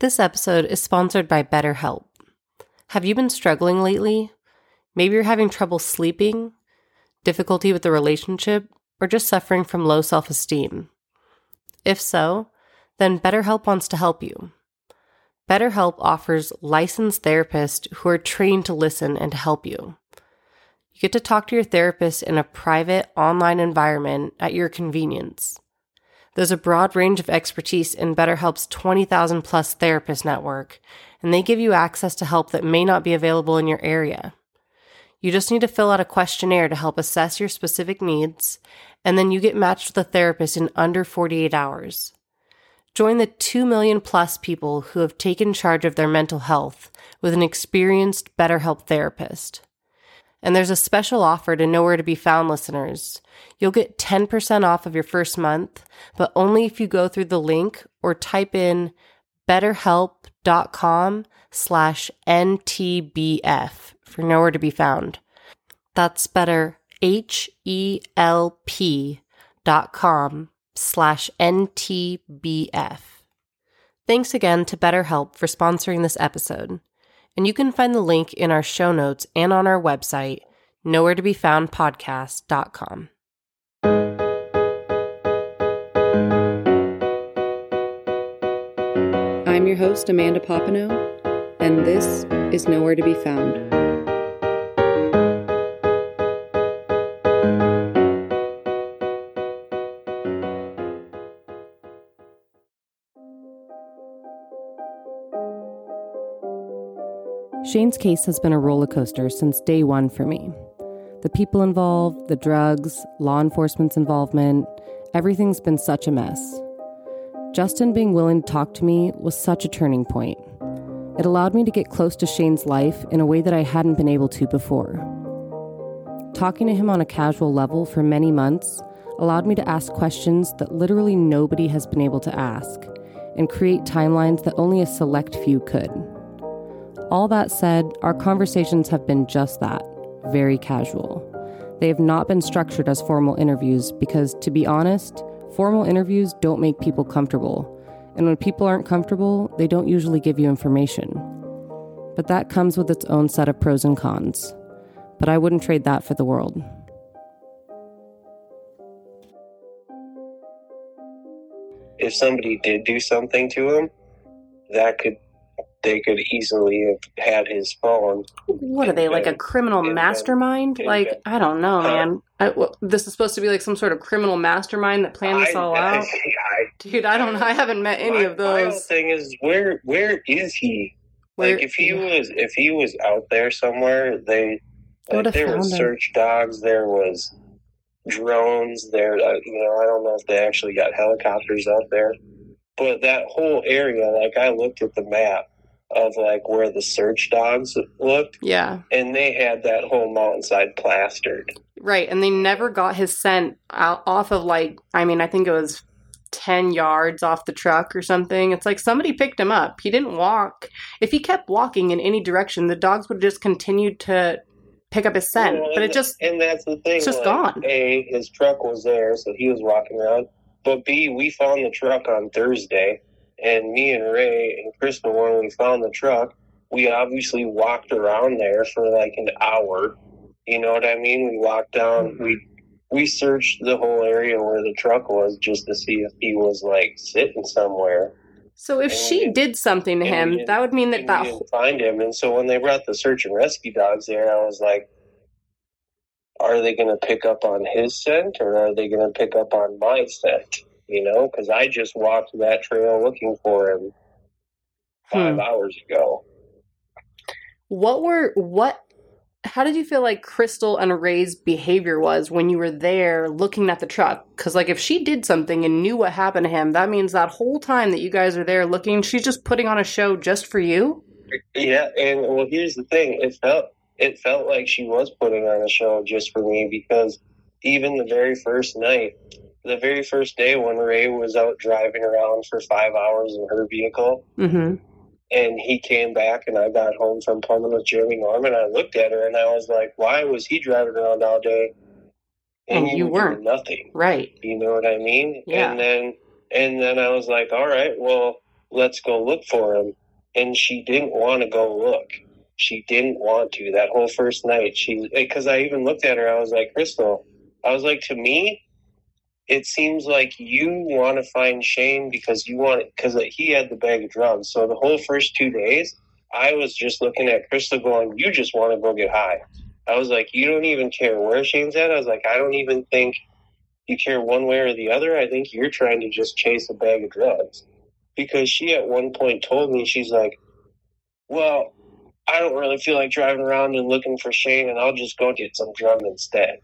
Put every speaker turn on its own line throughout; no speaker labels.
This episode is sponsored by BetterHelp. Have you been struggling lately? Maybe you're having trouble sleeping, difficulty with the relationship, or just suffering from low self esteem. If so, then BetterHelp wants to help you. BetterHelp offers licensed therapists who are trained to listen and to help you. You get to talk to your therapist in a private online environment at your convenience. There's a broad range of expertise in BetterHelp's 20,000 plus therapist network, and they give you access to help that may not be available in your area. You just need to fill out a questionnaire to help assess your specific needs, and then you get matched with a therapist in under 48 hours. Join the 2 million plus people who have taken charge of their mental health with an experienced BetterHelp therapist. And there's a special offer to Nowhere to Be Found listeners. You'll get 10% off of your first month, but only if you go through the link or type in betterhelp.com slash NTBF for Nowhere to Be Found. That's better, H-E-L-P dot com slash NTBF. Thanks again to BetterHelp for sponsoring this episode and you can find the link in our show notes and on our website, nowhere to be found podcast.com.
I'm your host, Amanda Papineau, and this is Nowhere to Be Found.
Shane's case has been a roller coaster since day one for me. The people involved, the drugs, law enforcement's involvement, everything's been such a mess. Justin being willing to talk to me was such a turning point. It allowed me to get close to Shane's life in a way that I hadn't been able to before. Talking to him on a casual level for many months allowed me to ask questions that literally nobody has been able to ask and create timelines that only a select few could. All that said, our conversations have been just that very casual. They have not been structured as formal interviews because, to be honest, formal interviews don't make people comfortable. And when people aren't comfortable, they don't usually give you information. But that comes with its own set of pros and cons. But I wouldn't trade that for the world.
If somebody did do something to him, that could they could easily have had his phone.
What are they like a criminal and, mastermind? And, like and, I don't know, man. I, well, this is supposed to be like some sort of criminal mastermind that planned this all I, out. I, Dude, I don't know. I haven't met any
my,
of those.
My thing is, where where is he? Where, like if he was if he was out there somewhere, they like, there was search dogs, there was drones, there. Uh, you know, I don't know if they actually got helicopters out there, but that whole area, like I looked at the map of like where the search dogs looked.
Yeah.
And they had that whole mountainside plastered.
Right. And they never got his scent out off of like, I mean, I think it was 10 yards off the truck or something. It's like somebody picked him up. He didn't walk. If he kept walking in any direction, the dogs would just continue to pick up his scent. Well, but it just.
And that's the thing.
It's just like, gone.
A, his truck was there, so he was walking around. But B, we found the truck on Thursday and me and Ray and Crystal, when we found the truck, we obviously walked around there for like an hour. You know what I mean? We walked down, mm-hmm. we we searched the whole area where the truck was just to see if he was like sitting somewhere.
So if and she did something to him, that would mean that that
we didn't find him. And so when they brought the search and rescue dogs there, I was like, "Are they going to pick up on his scent, or are they going to pick up on my scent?" You know, because I just walked that trail looking for him five hmm. hours ago.
What were what? How did you feel like Crystal and Ray's behavior was when you were there looking at the truck? Because like if she did something and knew what happened to him, that means that whole time that you guys are there looking, she's just putting on a show just for you.
Yeah, and well, here's the thing: it felt it felt like she was putting on a show just for me because even the very first night, the very first day when Ray was out driving around for five hours in her vehicle,
mm-hmm.
and he came back, and I got home from plumbing with Jeremy Norman. I looked at her and I was like, "Why was he driving around all day?"
And, and you weren't
nothing,
right?
You know what I mean?
Yeah.
And then, and then I was like, "All right, well." let's go look for him. And she didn't want to go look. She didn't want to that whole first night. She, because I even looked at her, I was like, Crystal, I was like, to me, it seems like you want to find Shane because you want because he had the bag of drugs. So the whole first two days, I was just looking at Crystal going, you just want to go get high. I was like, you don't even care where Shane's at. I was like, I don't even think you care one way or the other. I think you're trying to just chase a bag of drugs. Because she at one point told me, she's like, well, I don't really feel like driving around and looking for Shane, and I'll just go get some drum instead.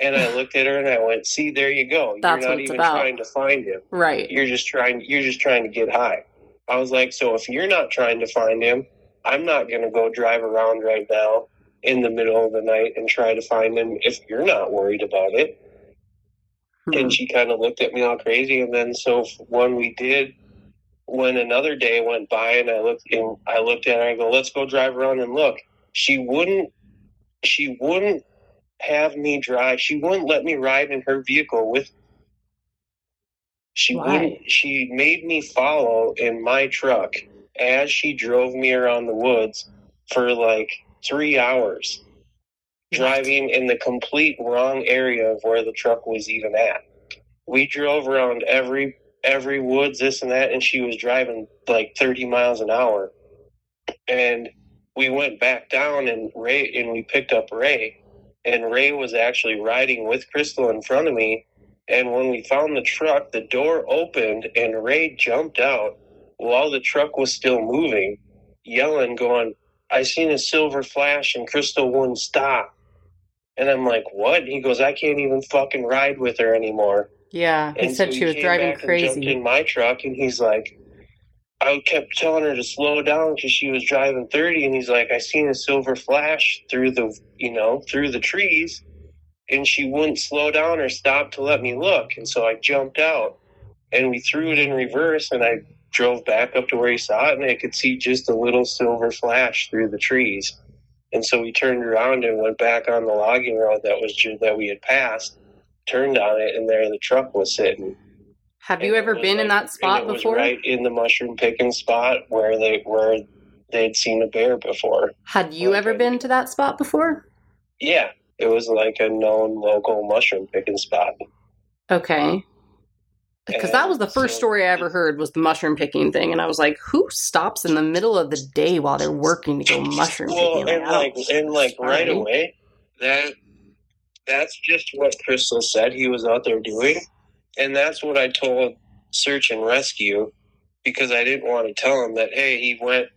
And I looked at her and I went, "See, there you go.
That's
you're not even
about.
trying to find him.
Right.
You're just trying. You're just trying to get high." I was like, "So if you're not trying to find him, I'm not going to go drive around right now in the middle of the night and try to find him if you're not worried about it."
Hmm.
And she kind of looked at me all crazy. And then so when we did, when another day went by and I looked and I looked at her, I go, let's go drive around and look. She wouldn't, she wouldn't have me drive. She wouldn't let me ride in her vehicle with. She
Why?
wouldn't. She made me follow in my truck as she drove me around the woods for like three hours driving in the complete wrong area of where the truck was even at. We drove around every every woods, this and that, and she was driving like thirty miles an hour. And we went back down and Ray and we picked up Ray, and Ray was actually riding with Crystal in front of me. And when we found the truck, the door opened and Ray jumped out while the truck was still moving, yelling, going, I seen a silver flash and Crystal wouldn't stop. And I'm like, what? He goes, I can't even fucking ride with her anymore.
Yeah. He
And
said
so
she was driving
and jumped
crazy.
in my truck, and he's like, I kept telling her to slow down because she was driving 30, and he's like, I seen a silver flash through the, you know, through the trees, and she wouldn't slow down or stop to let me look, and so I jumped out, and we threw it in reverse, and I drove back up to where he saw it, and I could see just a little silver flash through the trees. And so we turned around and went back on the logging road that was that we had passed, turned on it, and there the truck was sitting.
Have you ever been in that spot before?
Was right in the mushroom picking spot where they where they'd seen a bear before.
Had you ever been to that spot before?
Yeah, it was like a known local mushroom picking spot.
Okay. Um, because that was the first
so-
story I ever heard was the mushroom picking thing, and I was like, "Who stops in the middle of the day while they're working to go mushroom
Well,
picking?"
and
I
like and like right away, that that's just what Crystal said he was out there doing, and that's what I told search and rescue because I didn't want to tell him that hey he went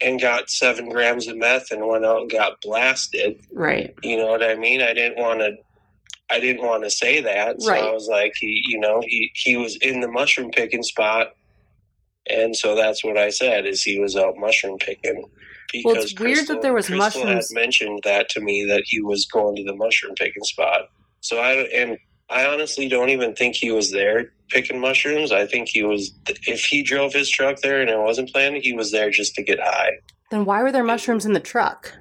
and got seven grams of meth and went out and got blasted.
right.
You know what I mean? I didn't want to. I didn't want to say that, so
Right.
I was like, he, you know, he he was in the mushroom picking spot, and so that's what I said is he was out mushroom picking.
Well, it's weird that there was
Crystal
mushrooms-
Had mentioned that to me that he was going to the mushroom picking spot. So I and I honestly don't even think he was there picking mushrooms. I think he was. If he drove his truck there and it wasn't planned, he was there just to get high.
Then why were there mushrooms in the truck?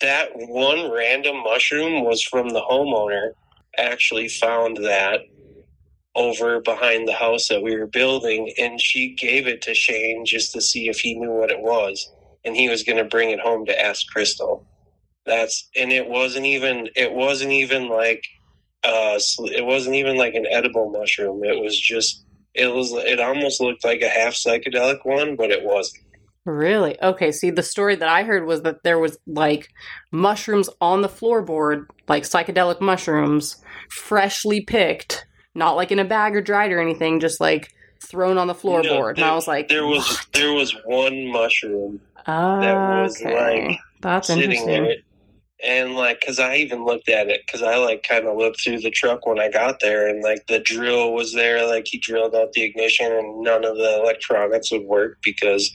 that one random mushroom was from the homeowner actually found that over behind the house that we were building and she gave it to Shane just to see if he knew what it was and he was going to bring it home to ask Crystal that's and it wasn't even it wasn't even like uh it wasn't even like an edible mushroom it was just it was it almost looked like a half psychedelic one but it wasn't
Really? Okay. See, the story that I heard was that there was like mushrooms on the floorboard, like psychedelic mushrooms, freshly picked, not like in a bag or dried or anything, just like thrown on the floorboard.
No,
and I was like,
there was
"What?"
there was one mushroom
Ah,
was,
okay.
like,
That's
sitting
interesting.
there. And like, cause I even looked at it, cause I like kind of looked through the truck when I got there, and like the drill was there. Like he drilled out the ignition, and none of the electronics would work because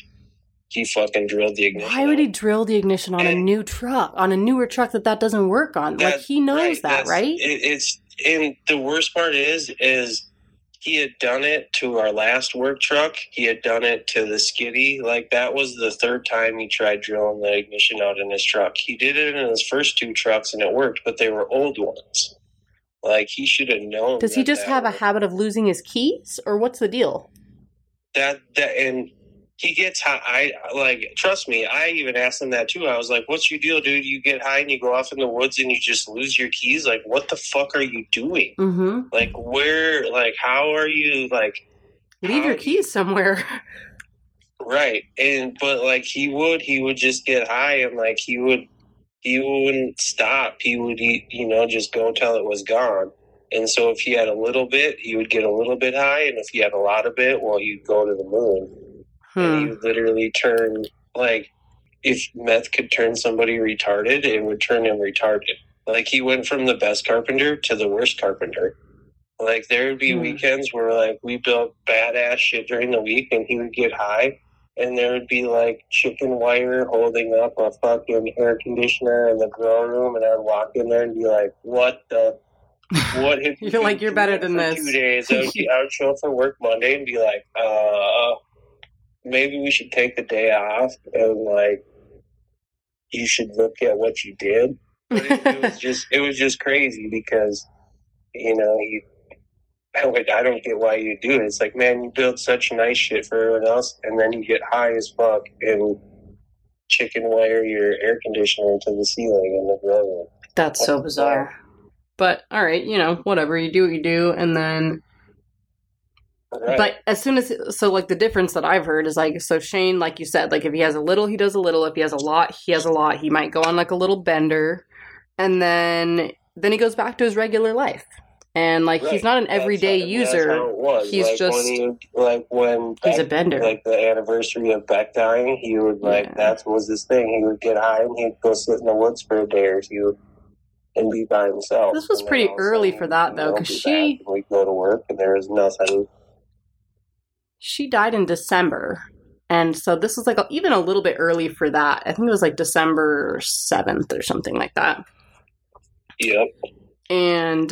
he fucking drilled the ignition.
Why would he drill the ignition on a new truck, on a newer truck that that doesn't work on? like he knows that, right?
It, it's and the worst part is, is he had done it to our last work truck. He had done it to the skiddy. Like that was the third time he tried drilling the ignition out in his truck. He did it in his first two trucks and it worked, but they were old ones. Like he should have known.
Does he just have a habit of losing his keys, or what's the deal?
that that and he gets high. I like trust me. I even asked him that too. I was like, "What's your deal, dude? You get high and you go off in the woods and you just lose your keys. Like, what the fuck are you doing?
Mm-hmm.
Like, where? Like, how are you? Like,
Leave your keys somewhere.
Right. And but like he would he would just get high and like he would he wouldn't stop. He would eat, you know, just go till it was gone. And so if he had a little bit, he would get a little bit high and if he had a lot of it, well you'd go to the moon. And he
Hmm.
literally turn like if meth could turn somebody retarded, it would turn him retarded. Like he went from the best carpenter to the worst carpenter. Like there would be
Hmm.
weekends where like we built badass shit during the week and he would get high and there would be like chicken wire holding up a fucking air conditioner in the grow room and I'd walk in there and be like, What the what have you
You're like, "You're better than this."
Two days. I would, I would show up for work Monday and be like, uh maybe we should take the day off and like you should look at what you did. But it, it was just it was just crazy because you know you I, would, I don't get why you do it. It's like man, you build such nice shit for everyone else, and then you get high as fuck and chicken wire your air conditioner to the ceiling in the grill room.
That's so bizarre. But all right, you know, whatever you do, what you do, and then.
Right.
But as soon as so, like the difference that I've heard is like so Shane, like you said, like if he has a little, he does a little. If he has a lot, he has a lot. He might go on like a little bender, and then then he goes back to his regular life. And like he's not an everyday
that's
user.
how was.
He's
like
just-
when he, like when
He's a bender.
Like the anniversary of Beck dying, he would like
Yeah.
that was his thing. He would get high and he'd go sit in the woods for a day or two and be by himself.
This was
And
pretty
all of a
early for that, though,
because
she-
we'd go to work and there was nothing.
She died in December. And so this was like a, even a little bit early for that. I think it was like December 7th or something like that.
Yep.
And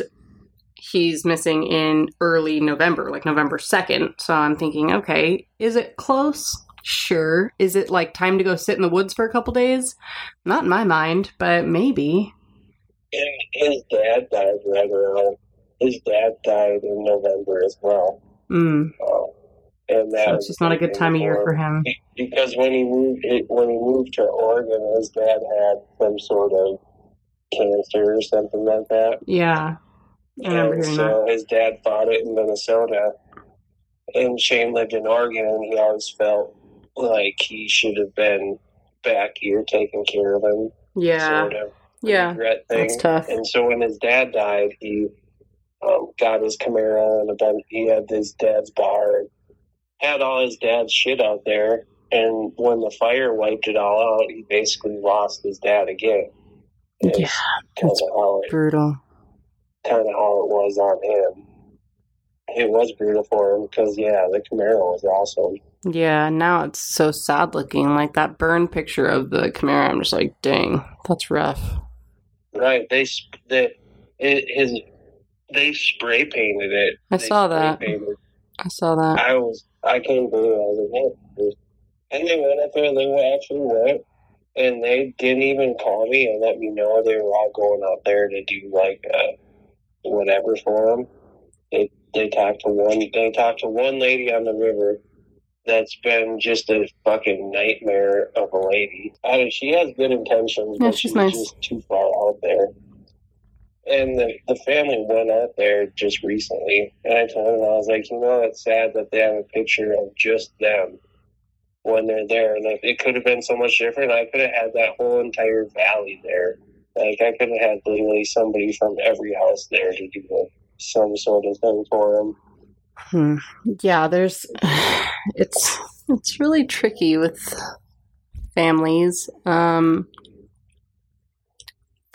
he's missing in early November, like November 2nd. So I'm thinking, okay, is it close? Sure. Is it like time to go sit in the woods for a couple days? Not in my mind, but maybe.
And his dad died right around. His dad died in November as well.
Mm.
Um, and that
So it's just not a good time of year for him.
Because when he moved it, when he moved to Oregon, his dad had some sort of cancer or something like that.
Yeah.
And so his dad fought it in Minnesota, and Shane lived in Oregon, and he always felt like he should have been back here taking care of him.
Yeah.
Sort of
Yeah.
regret thing.
That's tough.
And so when his dad died, he um, got his Camaro and a bunch. He had his dad's bar, had all his dad's shit out there. And when the fire wiped it all out, he basically lost his dad again.
Yeah, that's
it
Brutal.
kind of how it was on him. It was brutal for him because yeah, the Camaro was awesome.
Yeah, now it's so sad looking. Like that burn picture of the Camaro, I'm just like, dang, that's rough.
Right? They they it, his they spray painted it.
I
They
saw that.
painted
I saw that.
I was, I couldn't believe it. I was like, "Man." and they went up there. They went- actually went, and they didn't even call me and let me know they were all going out there to do like uh, whatever for them. They they talked to one. They talked to one lady on the river. That's been just a fucking nightmare of a lady. I mean, she has good intentions,
Yeah,
but
she's
she's
nice.
just too far out there. And the, the family went out there just recently, and I told them, I was like, you know, it's sad that they have a picture of just them when they're there. And it could have been so much different. I could have had that whole entire valley there. Like, I could have had literally somebody from every house there to do some sort of thing for them.
Hmm. Yeah, there's it's it's really tricky with families. Um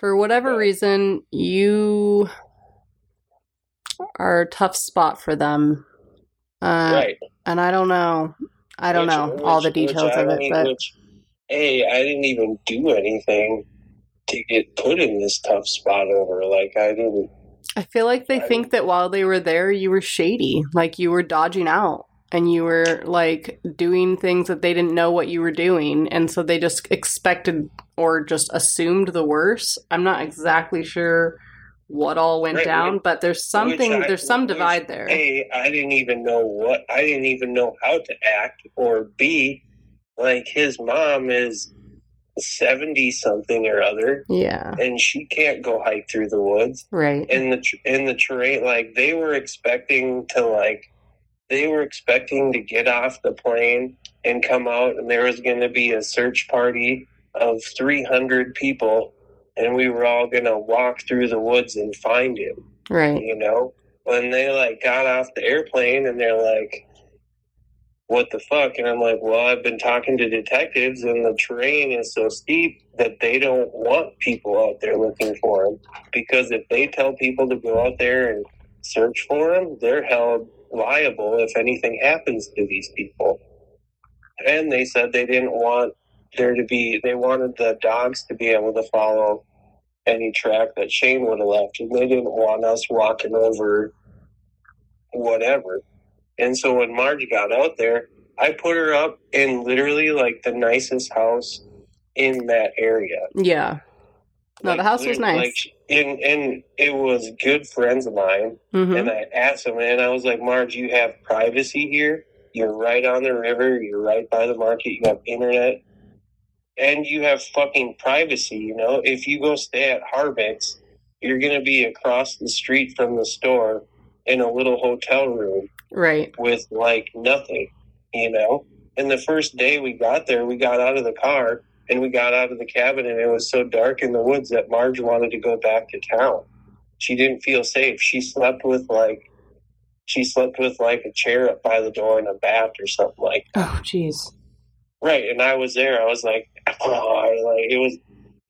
for whatever reason, you are a tough spot for them. Uh
right.
and I don't know. I don't
Which-
know all the
which- which
details of it,
e-
but
Which, hey, I didn't even do anything to get put in this tough spot over. Like, I didn't.
I feel like they
I-
think that while they were there, you were shady, like you were dodging out and you were like doing things that they didn't know what you were doing. And so they just expected or just assumed the worst. I'm not exactly sure what all went
Right,
down,
which-
but there's something,
I-
there's some divide there.
A, I didn't even know what I didn't even know how to act, or B, like his mom is seventy something or other,
Yeah,
and she can't go hike through the woods.
right.
In the in the terrain, like they were expecting to like they were expecting to get off the plane and come out, and there was going to be a search party of three hundred people, and we were all going to walk through the woods and find him
Right.
you know when they like got off the airplane and they're like what the fuck and i'm like well i've been talking to detectives and the terrain is so steep that they don't want people out there looking for him because if they tell people to go out there and search for him they're held liable if anything happens to these people and they said they didn't want there to be they wanted the dogs to be able to follow any track that Shane would have left, and they didn't want us walking over whatever. And so when Marge got out there, I put her up in literally like the nicest house in that area.
Yeah. No,
Like,
the house was nice.
Like, and and it was good friends of mine.
hmm
And I asked them, and I was like, Marge, you have privacy here. You're right on the river. You're right by the market. You have internet. And you have fucking privacy, you know? If you go stay at Harbick's, you're going to be across the street from the store in a little hotel room
Right.
with like nothing, you know? And the first day we got there, we got out of the car and we got out of the cabin, and it was so dark in the woods that Marge wanted to go back to town. She didn't feel safe. She slept with like, she slept with like a chair up by the door and a bat or something like
Oh, jeez.
Right, and I was there. I was like, oh, like it was,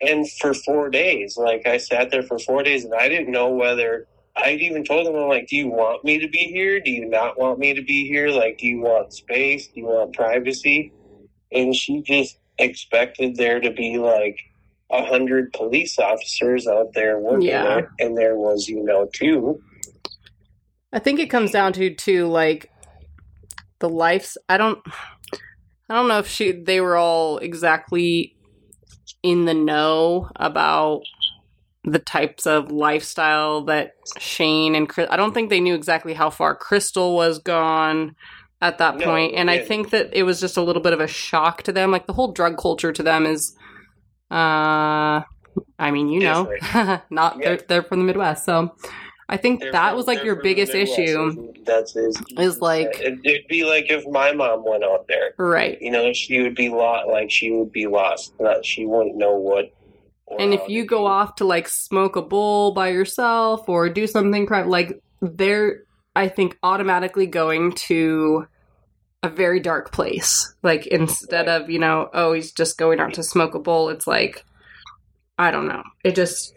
and for four days, like I sat there for four days, and I didn't know whether I even told them, I'm like, do you want me to be here? Do you not want me to be here? Like, do you want space? Do you want privacy? And she just expected there to be like a hundred police officers out there working
Yeah.
it, and there was, you know, two.
I think it comes down to to like the lives. I don't. I don't know if she they were all exactly in the know about the types of lifestyle that Shane and Chris. I don't think they knew exactly how far Crystal was gone at that
No,
point, and I think that it was just a little bit of a shock to them. Like the whole drug culture to them is, uh, I mean, you know, not
Yeah.
they're, they're from the Midwest, so I think
They're
that
from-
was like your biggest
Midwest.
issue,
That's is,
is like
It- It'd be like if my mom went out there.
right.
You know, she would be lost. Like she would be lost. Not, she wouldn't know what.
And if you go
do.
off to like smoke a bowl by yourself or do something private, like they're, I think, automatically going to a very dark place. Like instead of, you know, oh, he's just going out to smoke a bowl, it's like, I don't know. It just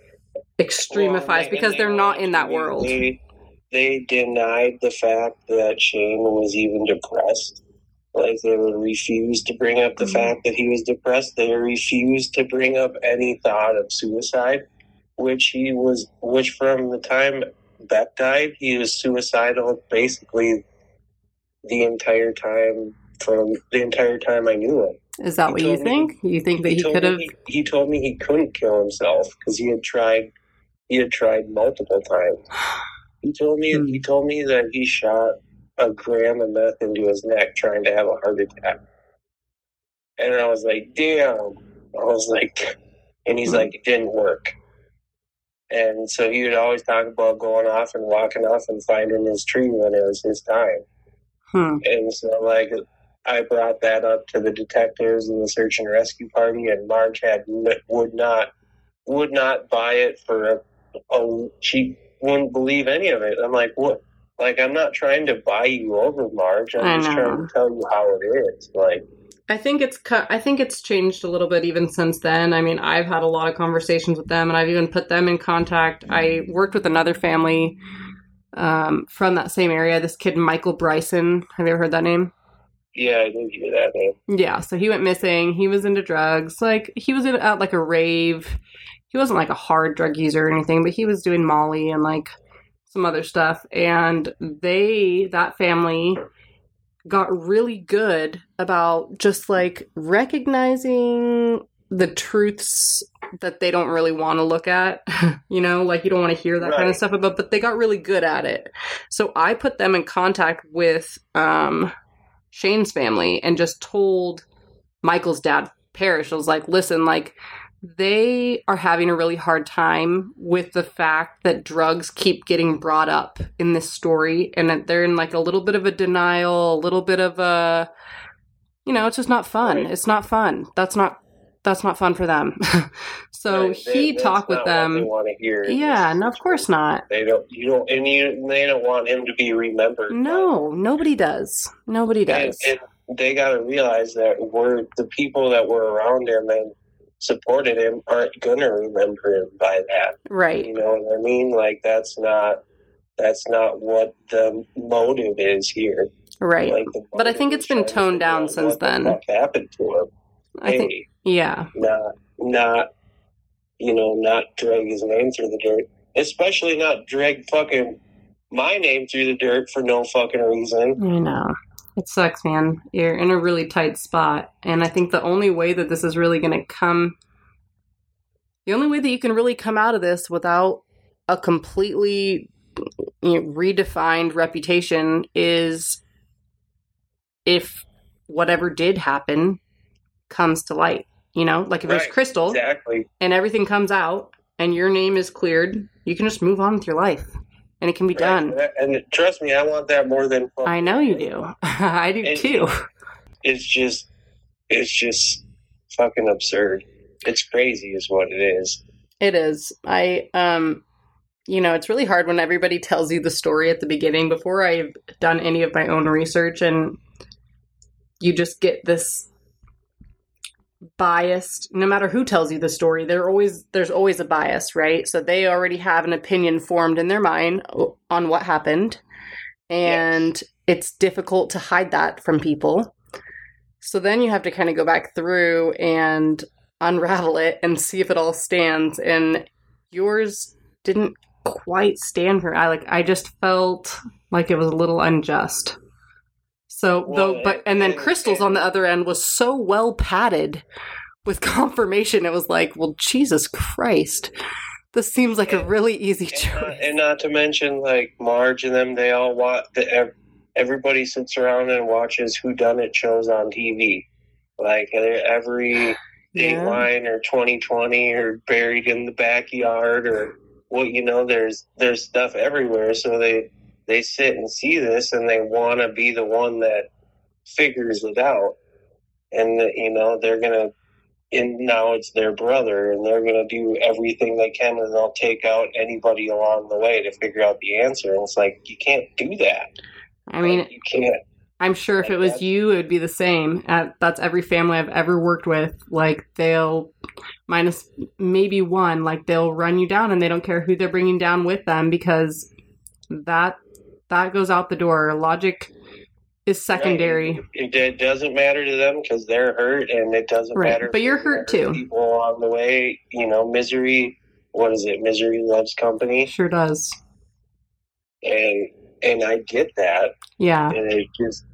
extremifies
Well, and
because
they
they're not in that world.
They, they denied the fact that Shane was even depressed. Like they would refuse to bring up the
Mhm.
fact that he was depressed. They refused to bring up any thought of suicide, which he was. Which from the time Beck died, he was suicidal basically the entire time from the entire time I knew him.
Is that
he
what you
told me-
think? You think that he
told
could have?
He, he told me he couldn't kill himself because he had tried. He had tried multiple times. He told me.
Hmm.
He told me that he shot a gram of meth into his neck trying to have a heart attack. And I was like, "Damn!" I was like, and he's
Hmm.
like, "It didn't work." And so he would always talk about going off and walking off and finding his tree when it was his time.
Hmm.
And so, like, I brought that up to the detectives and the search and rescue party, and Marge had would not would not buy it for a, a she wouldn't believe any of it. I'm like, what? Like, I'm not trying to buy you over, Marge. I'm
I
just trying to tell you how it is. Like,
I think it's I think it's changed a little bit even since then. I mean, I've had a lot of conversations with them, and I've even put them in contact. I worked with another family um, from that same area. This kid, Michael Bryson. Have you ever heard that name?
yeah, I did hear that name.
Yeah. So he went missing. He was into drugs. Like he was at like a rave. He wasn't like a hard drug user or anything, but he was doing Molly and like some other stuff. And they, that family, got really good about just like recognizing the truths that they don't really want to look at. you know, like you don't want to hear that kind of stuff about, but they got really good at it. So I put them in contact with um, Shane's family and just told Michael's dad, Parrish, I was like, listen, like, they are having a really hard time with the fact that drugs keep getting brought up in this story and that they're in like a little bit of a denial, a little bit of a you know, it's just not fun.
Right.
It's not fun. That's not that's not fun for them. so
Right,
he talked with
not what They
them.
want to hear.
Yeah, no, of course not.
They don't. You don't. And you. They don't want him to be remembered.
No, nobody does. Nobody does.
and they got to realize that we're the people that were around him and supported him aren't gonna remember him by that.
right.
You know what I mean? Like that's not. That's not what the motive is here.
Right.
Like,
But I think it's been toned down since then.
happened to him?
I think yeah.
not not you know not drag his name through the dirt especially not drag fucking my name through the dirt for no fucking reason
I know. It sucks, man. You're in a really tight spot. And I think the only way that this is really going to come, the only way that you can really come out of this without a completely you know, redefined reputation is if whatever did happen comes to light. You know, like if
Right,
Crystal
exactly
and everything comes out and your name is cleared, you can just move on with your life and it can be done.
And trust me i want that more than fucking-
I know you do. I do
And-
too.
it's just it's just fucking absurd it's crazy is what it is
It is. I um you know, it's really hard when everybody tells you the story at the beginning before I've done any of my own research and you just get this biased no matter who tells you the story there always there's always a bias right? So they already have an opinion formed in their mind on what happened. And it's difficult to hide that from people. So then you have to kind of go back through and unravel it and see if it all stands. And yours didn't quite stand for I like I just felt like it was a little unjust. So though
Well,
but and then
and-
Crystal's on the other end was so well padded with confirmation it was like, well Jesus Christ. This seems like a really easy
and not, and not to mention like marge and them they all watch the, everybody sits around and watches who done it shows on tv like every
Yeah.
Dateline or 2020 or buried in the backyard or well, you know, there's there's stuff everywhere. So they they sit and see this and they want to be the one that figures it out, and you know they're gonna. And now it's their brother, and they're gonna do everything they can, and they'll take out anybody along the way to figure out the answer. And it's like you can't do that.
I mean,
Like, you can't.
I'm sure if it was you, it would be the same. Uh, that's every family I've ever worked with. Like they'll minus maybe one, like they'll run you down, and they don't care who they're bringing down with them because that that goes out the door. Logic is secondary.
It, it doesn't matter to them because they're hurt, and it doesn't
Right,
matter.
but you're hurt
hurt
too.
People along the way, you know, misery. What is it? Misery loves company,
Sure does.
and and I get that,
Yeah,
and it just,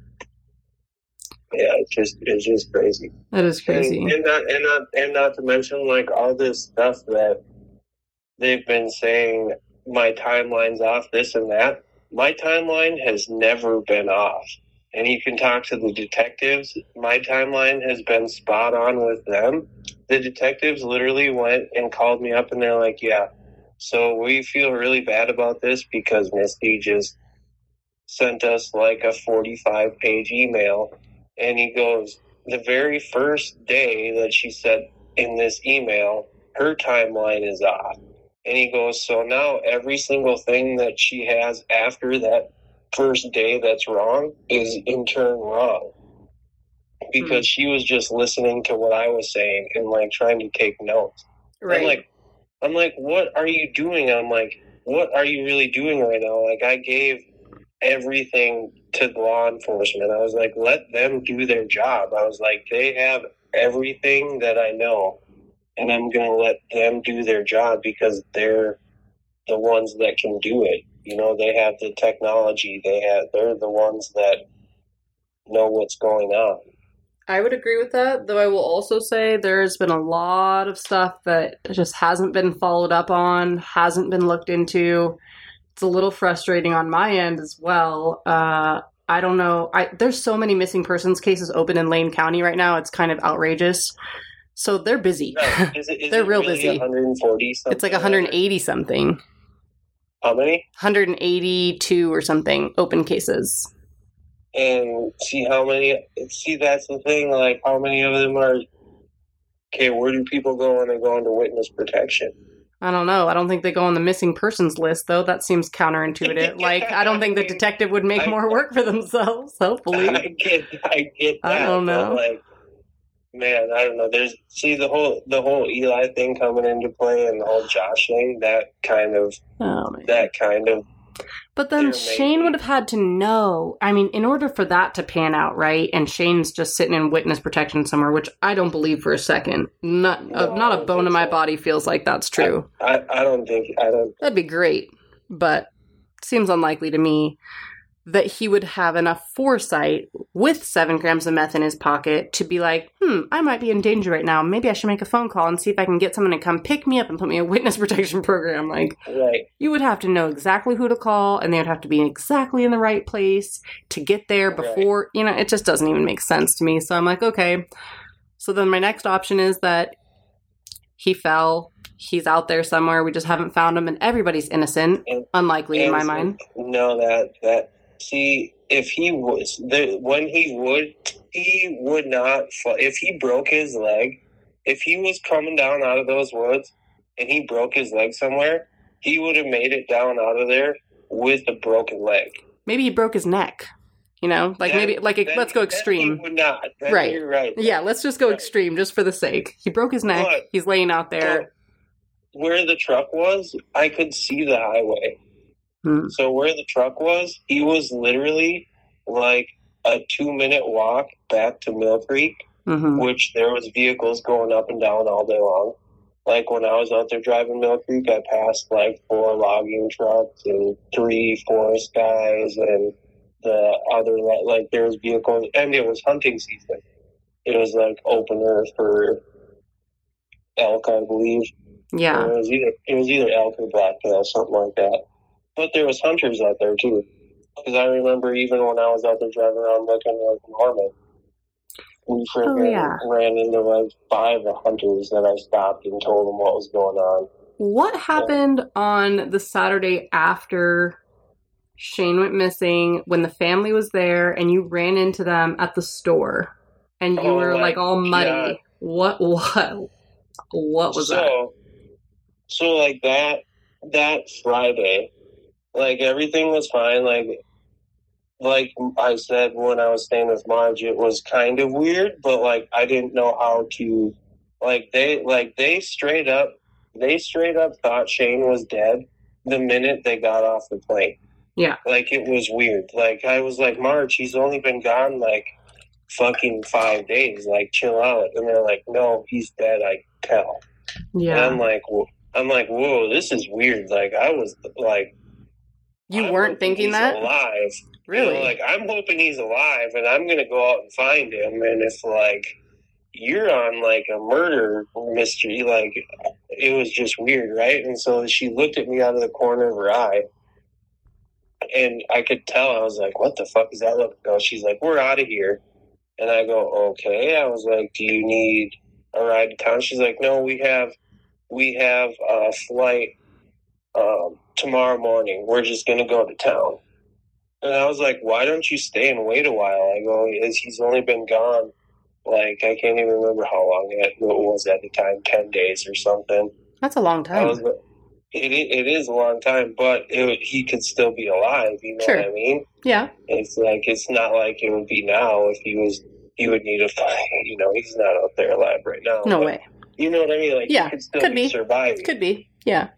yeah, it just it's just crazy.
that is crazy.
And, and not and not and not to mention like all this stuff that they've been saying. My timeline's off. This and that. My timeline has never been off. And you can talk to the detectives. My timeline has been spot on with them. The detectives literally went and called me up, and they're like, "Yeah, so we feel really bad about this because Misty just sent us like a 45 page email and he goes, The very first day that she said in this email, her timeline is off. And he goes, So now every single thing that she has after that first day that's wrong is in turn wrong. Because hmm. she was just listening to what I was saying and like trying to take notes. Right. I'm like, I'm like, what are you doing? I'm like, what are you really doing right now? Like, I gave everything to law enforcement. I was like, let them do their job. I was like, they have everything that I know, and I'm going to let them do their job because they're the ones that can do it. You know, they have the technology. They have. They're the ones that know what's going on.
I would agree with that, though I will also say there's been a lot of stuff that just hasn't been followed up on, hasn't been looked into. It's a little frustrating on my end as well. Uh, I don't know. I, there's so many missing persons cases open in Lane County right now. It's kind of outrageous. So they're busy.
No, is it, is
They're real
really
busy.
140 something?
It's like 180 something,
How many?
182 or something open cases.
And see how many. See, that's the thing. Like, how many of them are. Okay, where do people go when they go into witness protection?
I don't know. I don't think they go on the missing persons list, though. That seems counterintuitive. like, I don't think the detective would make
I-
more work for themselves, hopefully.
I get, I get that.
I don't
but,
know.
Like, man, I don't know. There's see the whole the whole Eli thing coming into play, and the whole Josh thing. That kind of
Oh, man.
that kind of
But then Shane would have had to know. I mean, in order for that to pan out, right? And Shane's just sitting in witness protection somewhere, which I don't believe for a second. Not, uh,
No,
not
I
a bone in my
so.
body feels like that's true.
I, I don't think I don't
That'd be great, but seems unlikely to me that he would have enough foresight with seven grams of meth in his pocket to be like, hmm, I might be in danger right now. Maybe I should make a phone call and see if I can get someone to come pick me up and put me in a witness protection program. Like,
right.
you would have to know exactly who to call and they would have to be exactly in the right place to get there
Right.
before, you know, it just doesn't even make sense to me. So I'm like, okay. So then my next option is that he fell. He's out there somewhere. We just haven't found him, and everybody's innocent.
And-
Unlikely in my mind.
No, that that see if he was the when he would he would not if he broke his leg if he was coming down out of those woods and he broke his leg somewhere he would have made it down out of there with a broken leg.
Maybe he broke his neck. You know, like maybe like let's go extreme.
would not. Then
Right.
You're right.
Yeah, let's just go
Right.
extreme just for the sake. He broke his neck.
But-
He's laying out there.
Where the truck was, I could see the highway.
Hmm.
So where the truck was, he was literally like a two minute walk back to Mill Creek,
hmm
which there was vehicles going up and down all day long. Like when I was out there driving Mill Creek, I passed like four logging trucks and three forest guys and the other like there was vehicles and it was hunting season. It was like opener for elk, I believe.
Yeah.
It was either it was either elk or blacktail, something like that. But there was hunters out there too, because I remember even when I was out there driving around looking like Norman, we freaking
Oh, yeah.
ran into like five hunters that I stopped and told them what was going on.
What happened on the Saturday after Shane went missing when the family was there and you ran into them at the store and you
Oh
were like all muddy? What what what was
so,
that?
so like that that Friday, like everything was fine. Like like I said when I was staying with Marge, it was kind of weird, but like I didn't know how to like they like they straight up they straight up thought Shane was dead the minute they got off the plane.
Yeah.
Like it was weird. Like I was like, Marge, he's only been gone like fucking five days. Like chill out. And they're like, No, he's dead. I tell. And
Yeah.
I'm like, I'm like, whoa, this is weird. Like, I was like,
You weren't thinking
he's
that?
alive. You
Really?
know, like, I'm hoping he's alive, and I'm gonna go out and find him. And if like you're on like a murder mystery, like it was just weird, right? And so she looked at me out of the corner of her eye. And I could tell, I was like, what the fuck is that look? No, she's like, we're out of here. And I go, okay. I was like, do you need a ride to town? She's like, no, we have, we have a flight um, tomorrow morning. We're just going to go to town. And I was like, why don't you stay and wait a while? I go, "Is- he's only been gone. Like, I can't even remember how long it was at the time, 10 days or something.
That's a long
I was,
time.
it, it is a long time, but it, he could still be alive. You know
Sure.
what I mean?
Yeah.
It's like it's not like it would be now if he was. He would need a fight. You know, he's not out there alive right now.
No
but
way.
You know what I mean? Like
Yeah,
he could still
could
be,
be.
surviving.
Could be. Yeah.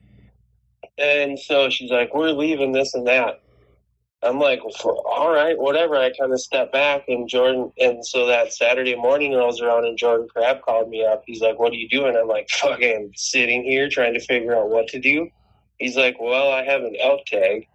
And so she's like, "We're leaving this and that." I'm like, "All right, whatever." I kind of step back, and Jordan, and so that Saturday morning rolls around, and Jordan Crab called me up. He's like, "What are you doing?" I'm like, "Fucking sitting here trying to figure out what to do." He's like, "Well, I have an elk tag."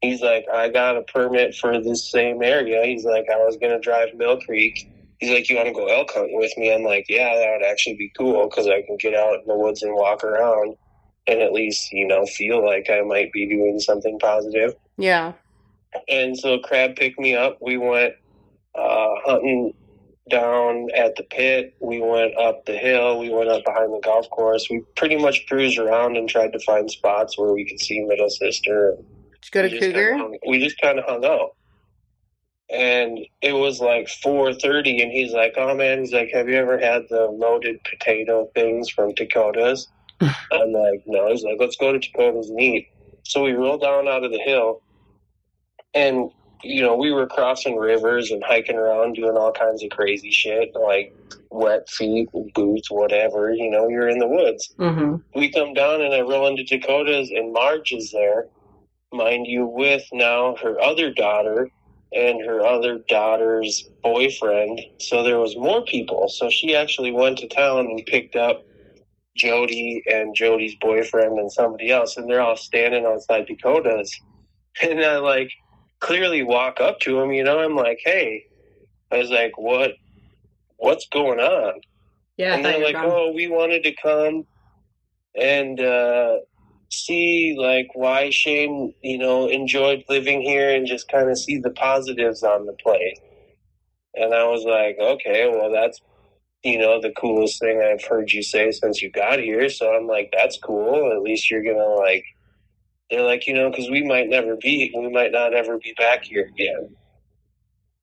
He's like, "I got a permit for this same area." He's like, "I was gonna drive Mill Creek he's like, "You want to go elk hunting with me?" I'm like, "Yeah, that would actually be cool because I can get out in the woods and walk around, and at least you know feel like I might be doing something positive."
Yeah.
And so Crab picked me up. We went uh, hunting down at the pit. We went up the hill. We went up behind the golf course. We pretty much cruised around and tried to find spots where we could see Middle Sister.
Did go to
we just
Cougar?
kinda hung- we just kind of hung out. And it was like 4.30 and he's like, oh man, he's like, have you ever had the loaded potato things from Dakota's? I'm like, no. He's like, let's go to Dakota's and eat. So we rolled down out of the hill and, you know, we were crossing rivers and hiking around doing all kinds of crazy shit, like wet feet, boots, whatever. You know, you're in the woods
Mm-hmm.
we come down and I roll into Dakota's and Marge is there, mind you, with now her other daughter and her other daughter's boyfriend. So there was more people. So she actually went to town and picked up Jody and Jody's boyfriend and somebody else, and they're all standing outside Dakota's. And I like clearly walk up to them, you know, I'm like, hey, I was like, what, what's going on?
Yeah.
and they're like, "Oh, we wanted to come and uh, see like why Shane, you know, enjoyed living here and just kind of see the positives on the place." And I was like, "Okay, well, that's you know the coolest thing I've heard you say since you got here." So I'm like, "That's cool. At least you're gonna like." They're like, you know, because we might never be, we might not ever be back here again.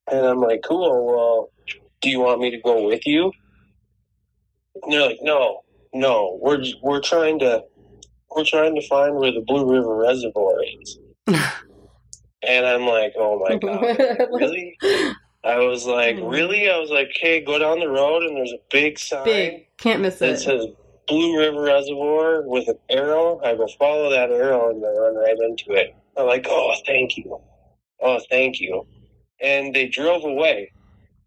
And I'm like, cool. Well, do you want me to go with you? And they're like, no, no, we're we're trying to we're trying to find where the Blue River Reservoir is. and I'm like, oh my god, really? I was like,
Hmm.
really? I was like, okay, go down the road and there's a big sign
Big. Can't miss
that
it.
says Blue River Reservoir with an arrow. I go follow that arrow and I run right into it. I'm like, oh, thank you. Oh, thank you. And they drove away,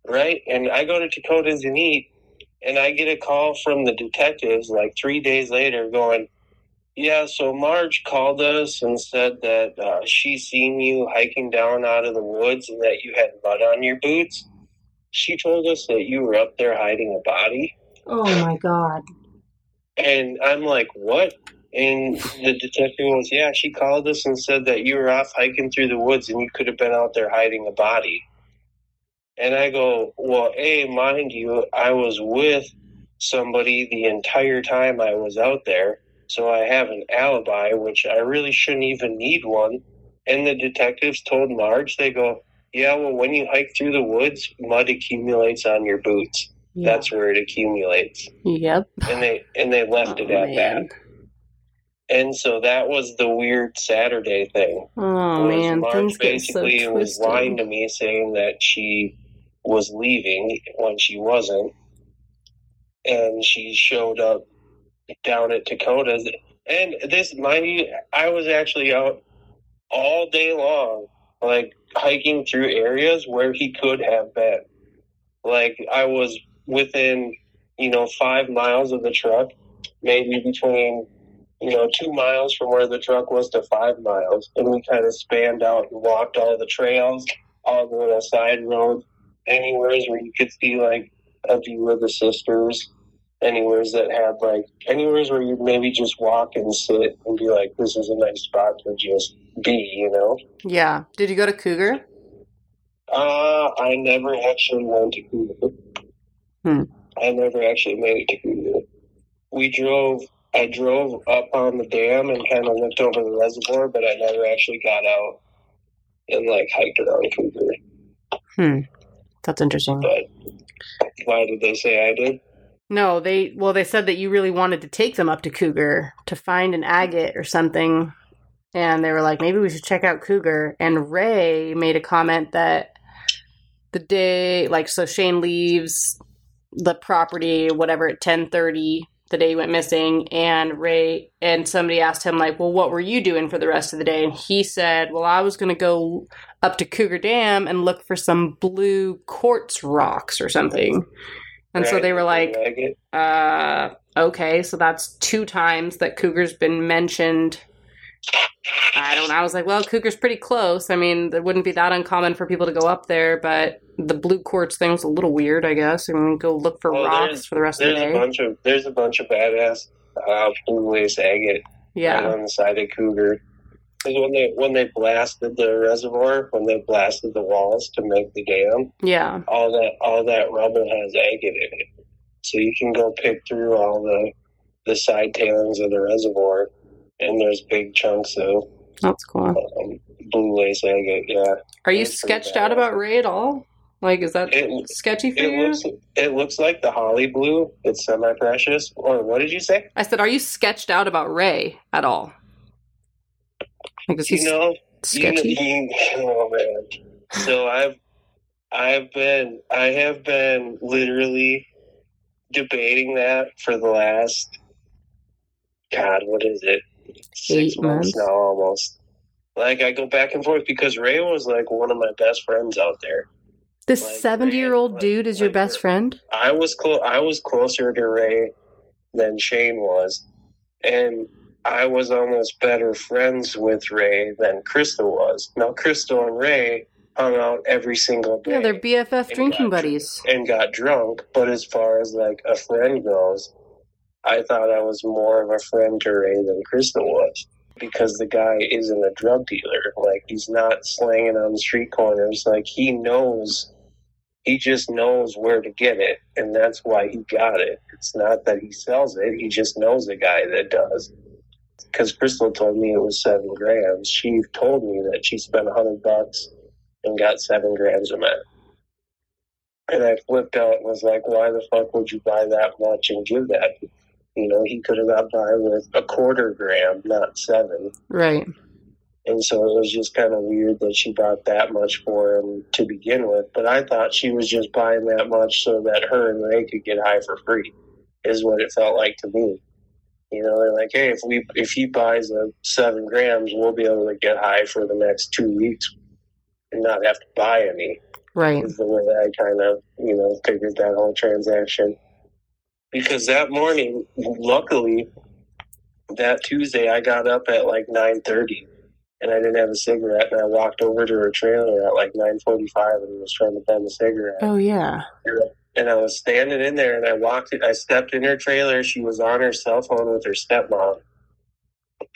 right? And I go to Dakota's and eat, and I get a call from the detectives like three days later going, yeah, so Marge called us and said that uh, she seen you hiking down out of the woods and that you had mud on your boots. She told us that you were up there hiding a body.
Oh my god.
And I'm like, what? And the detective was, yeah, she called us and said that you were off hiking through the woods and you could have been out there hiding a body. And I go, well, A, mind you, I was with somebody the entire time I was out there. So I have an alibi, which I really shouldn't even need one. And the detectives told Marge, they go, yeah, well, when you hike through the woods, mud accumulates on your boots. That's where it accumulates
Yep.
and they and they left it
Oh,
at that. And so that was the weird Saturday thing.
Oh man,
Marge
things get so
basically was lying to me, saying that she was leaving when she wasn't, and she showed up down at Dakota's. And this, mind you, I was actually out all day long, like hiking through areas where he could have been. Like I was within, you know, five miles of the truck, maybe between, you know, two miles from where the truck was to five miles. And we kind of spanned out and walked all the trails, all the little side roads, anywheres where you could see like a view of the sisters, anywheres that had like, anywheres where you'd maybe just walk and sit and be like, this is a nice spot to just be, you know?
Yeah. Did you go to Cougar?
Uh, I never actually went to Cougar.
Hmm.
I never actually made it to Cougar. We drove, I drove up on the dam and kind of looked over the reservoir, but I never actually got out and like hiked around Cougar.
Hmm. That's interesting.
But why did they say I did?
No, they well they said that you really wanted to take them up to Cougar to find an agate or something. And they were like, maybe we should check out Cougar. And Ray made a comment that the day like so Shane leaves the property, whatever, at ten thirty the day he went missing, and Ray and somebody asked him like, Well, what were you doing for the rest of the day? And he said, Well, I was gonna go up to Cougar Dam and look for some blue quartz rocks or something. And so they were like, uh, okay, so that's two times that Cougar's been mentioned I don't know. I was like, well, Cougar's pretty close. I mean, it wouldn't be that uncommon for people to go up there, but the blue quartz thing was a little weird, I guess. I mean, go look for
Well,
rocks for the rest of the
There's a bunch of there's a bunch of badass uh, blue lace agate right on the side of Cougar. Because when they when they blasted the reservoir, when they blasted the walls to make the dam,
Yeah.
all that all that rubble has agate in it. So you can go pick through all the the side tailings of the reservoir, and there's big chunks of
That's cool.
um, blue lace agate. Yeah,
Are you sketched out about Ray at all? Like, is that
It-
sketchy for
it
you?
looks it looks like the Holley blue. It's semi precious. Or what did you say?
I said, are you sketched out about Ray at all? Like, is he
You know,
sketchy?
You, you, oh man. So I've I've been I have been literally debating that for the last God, what is it? Six
Eight
months
months?
now almost. Like I go back and forth because Ray was like one of my best friends out there.
this
like,
70 year old
like-
dude is your best friend?
I was clo- I was closer to Ray than Shane was, and I was almost better friends with Ray than Crystal was. Now Crystal and Ray hung out every single day
Yeah, they're BFF drinking
got
buddies.
and got drunk. But as far as like a friend goes, I thought I was more of a friend to Ray than Crystal was. Because the guy isn't a drug dealer. Like, he's not slanging on the street corners. Like, he knows he just knows where to get it, and that's why he got it. It's not that he sells it; he just knows a guy that does. Because Crystal told me it was seven grams. She told me that she spent a hundred bucks and got seven grams of meth. And I flipped out and was like, "Why the fuck would you buy that much and give that?" You know, he could have got by with a quarter gram, not seven.
Right.
And so it was just kind of weird that she bought that much for him to begin with. But I thought she was just buying that much so that her and Ray could get high for free, is what it felt like to me. You know, they're like, hey, if we if he buys a seven grams, we'll be able to get high for the next two weeks and not have to buy any
Right.
is the way I kind of, you know, figured that whole transaction. Because that morning, luckily, that Tuesday, I got up at like nine thirty, and I didn't have a cigarette, and I walked over to her trailer at like nine forty-five, and was trying to bend a cigarette,
Oh, yeah.
And I was standing in there, and I walked, I stepped in her trailer. She was on her cell phone with her stepmom,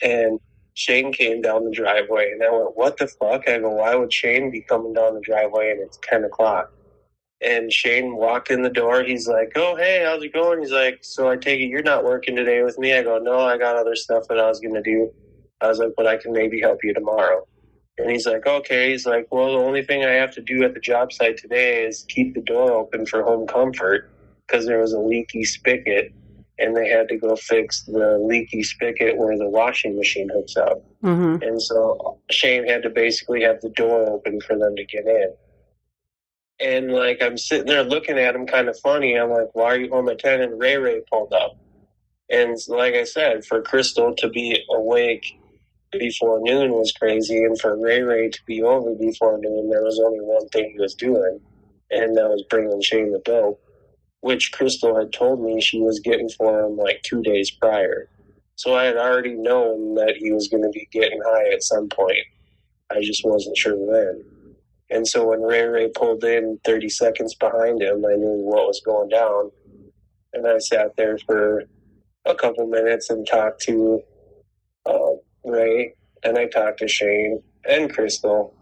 and Shane came down the driveway, and I went, "What the fuck?" I go, "Why would Shane be coming down the driveway and it's ten o'clock?" And Shane walked in the door. He's like, "Oh, hey, how's it going?" He's like, "So I take it you're not working today with me?" I go, "No, I got other stuff that I was going to do." I was like, "But I can maybe help you tomorrow." And he's like, "Okay." He's like, "Well, the only thing I have to do at the job site today is keep the door open for home comfort because there was a leaky spigot." And they had to go fix the leaky spigot where the washing machine hooks up.
Mm-hmm.
And so Shane had to basically have the door open for them to get in. And like I'm sitting there looking at him kind of funny. I'm like, why are you home at 10? And Ray Ray pulled up. And like I said, for Crystal to be awake before noon was crazy. And for Ray Ray to be over before noon, there was only one thing he was doing. And that was bringing Shane the dope, which Crystal had told me she was getting for him like two days prior. So I had already known that he was going to be getting high at some point. I just wasn't sure when. And so when Ray Ray pulled in 30 seconds behind him, I knew what was going down. And I sat there for a couple minutes and talked to Ray, and I talked to Shane and Crystal.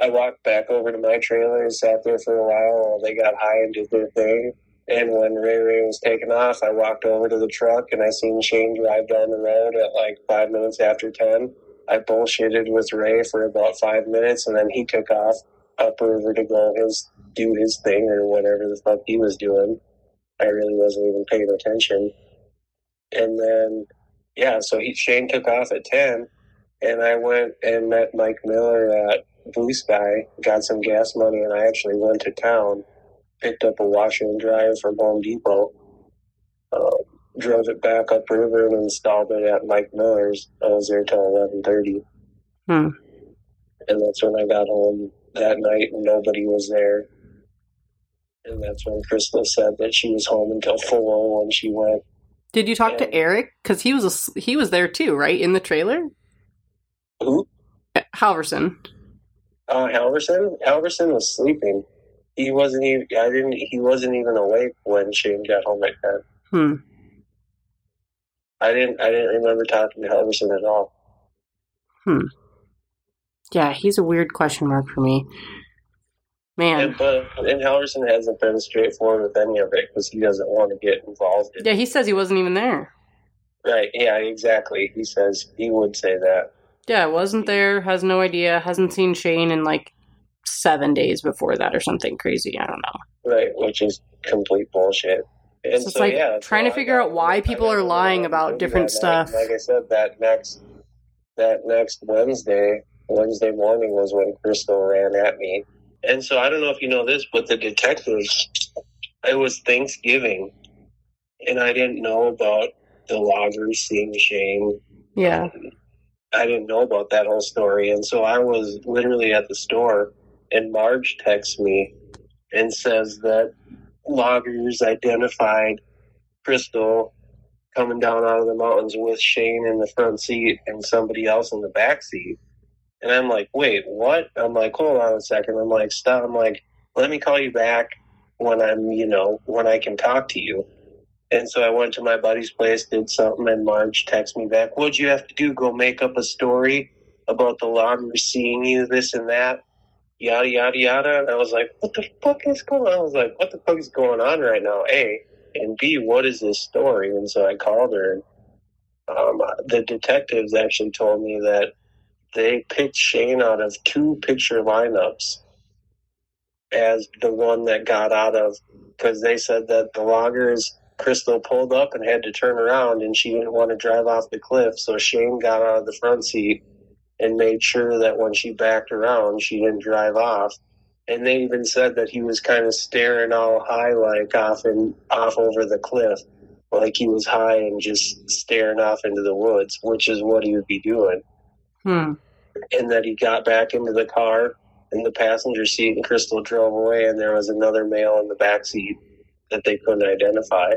I walked back over to my trailer sat there for a while while they got high and did their thing. And when Ray Ray was taken off, I walked over to the truck and I seen Shane drive down the road at like five minutes after 10. I bullshitted with Ray for about five minutes and then he took off upriver to go his do his thing or whatever the fuck he was doing. I really wasn't even paying attention. And then, yeah, so he, Shane took off at 10 and I went and met Mike Miller at Blue Sky, got some gas money, and I actually went to town picked up a washer and dryer from Home Depot, uh, drove it back up river and installed it at Mike Miller's. I was there till eleven thirty,
Hmm.
and that's when I got home that night and nobody was there. And that's when Crystal said that she was home until four when she went.
Did you talk to Eric? Because he was a, he was there too, right? In the trailer.
Who?
Halverson.
Uh, Halverson. Halverson was sleeping. He wasn't even. I didn't. He wasn't even awake when Shane got home at ten.
Hmm.
I didn't. I didn't remember talking to Halverson at all. Hmm.
Yeah, he's a weird question mark for me. Man.
And but and Halverson hasn't been straightforward with any of it because he doesn't want to get involved. In
Yeah, he says he wasn't even there.
Right. Yeah. Exactly. He says he would say that.
Yeah, wasn't there, has no idea, hasn't seen Shane in like seven days before that or something crazy. I don't know.
Right. Which is complete bullshit. And
It's just like
yeah,
trying
so
to figure
got-
out why people are lying about different
night.
stuff.
Like I said, that next that next Wednesday, Wednesday morning was when Crystal ran at me. And so I don't know if you know this, but the detectives it was Thanksgiving and I didn't know about the loggers seeing Shane
Yeah.
I didn't know about that whole story. And so I was literally at the store, and Marge texts me and says that loggers identified Crystal coming down out of the mountains with Shane in the front seat and somebody else in the back seat. And I'm like, wait, what? I'm like, hold on a second. I'm like, stop. I'm like, let me call you back when I'm, you know, when I can talk to you. And so I went to my buddy's place, did something, and Marge texted me back, What'd you have to do? Go make up a story about the loggers seeing you, this and that, yada, yada, yada. And I was like, What the fuck is going on? I was like, What the fuck is going on right now? A. And B, what is this story? And so I called her, and um, the detectives actually told me that they picked Shane out of two picture lineups as the one that got out of, because they said that the loggers Crystal pulled up and had to turn around, and she didn't want to drive off the cliff. So Shane got out of the front seat and made sure that when she backed around, she didn't drive off. And they even said that he was kind of staring all high, like off and off over the cliff, like he was high and just staring off into the woods, which is what he would be doing.
Hmm.
And that he got back into the car in the passenger seat, and Crystal drove away, and there was another male in the back seat that they couldn't identify.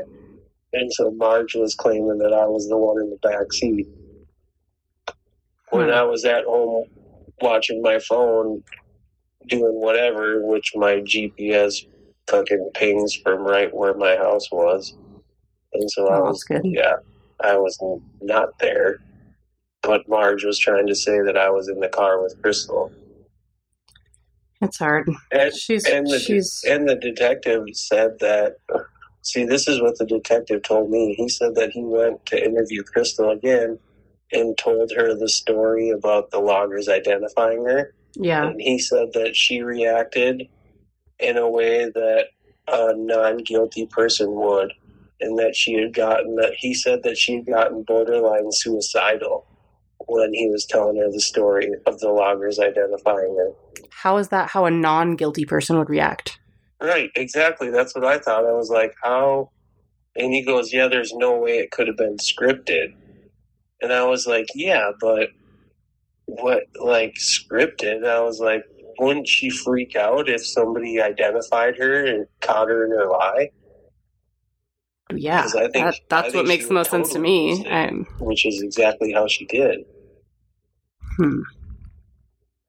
And so Marge was claiming that I was the one in the back seat. When
Hmm.
I was at home watching my phone, doing whatever, which my GPS fucking pings from right where my house was. And so I
Oh,
was,
that's good.
yeah, I was not there. But Marge was trying to say that I was in the car with Crystal.
It's hard.
And
She's
and the
she's
and the detective said that. See, this is what the detective told me. He said that he went to interview Crystal again and told her the story about the loggers identifying her.
yeah.
And he said that she reacted in a way that a non-guilty person would, and that she had gotten that he said that she had gotten borderline suicidal when he was telling her the story of the loggers identifying her.
How is that how a non guilty person would react?
Right, exactly. That's what I thought. I was like, how? And he goes, yeah, there's no way it could have been scripted. And I was like, yeah, but what, like, scripted? I was like, wouldn't she freak out if somebody identified her and caught her in her lie?
Yeah,
I think-
that, that's what makes the most sense to me.
it. Which is exactly how she did.
Hmm.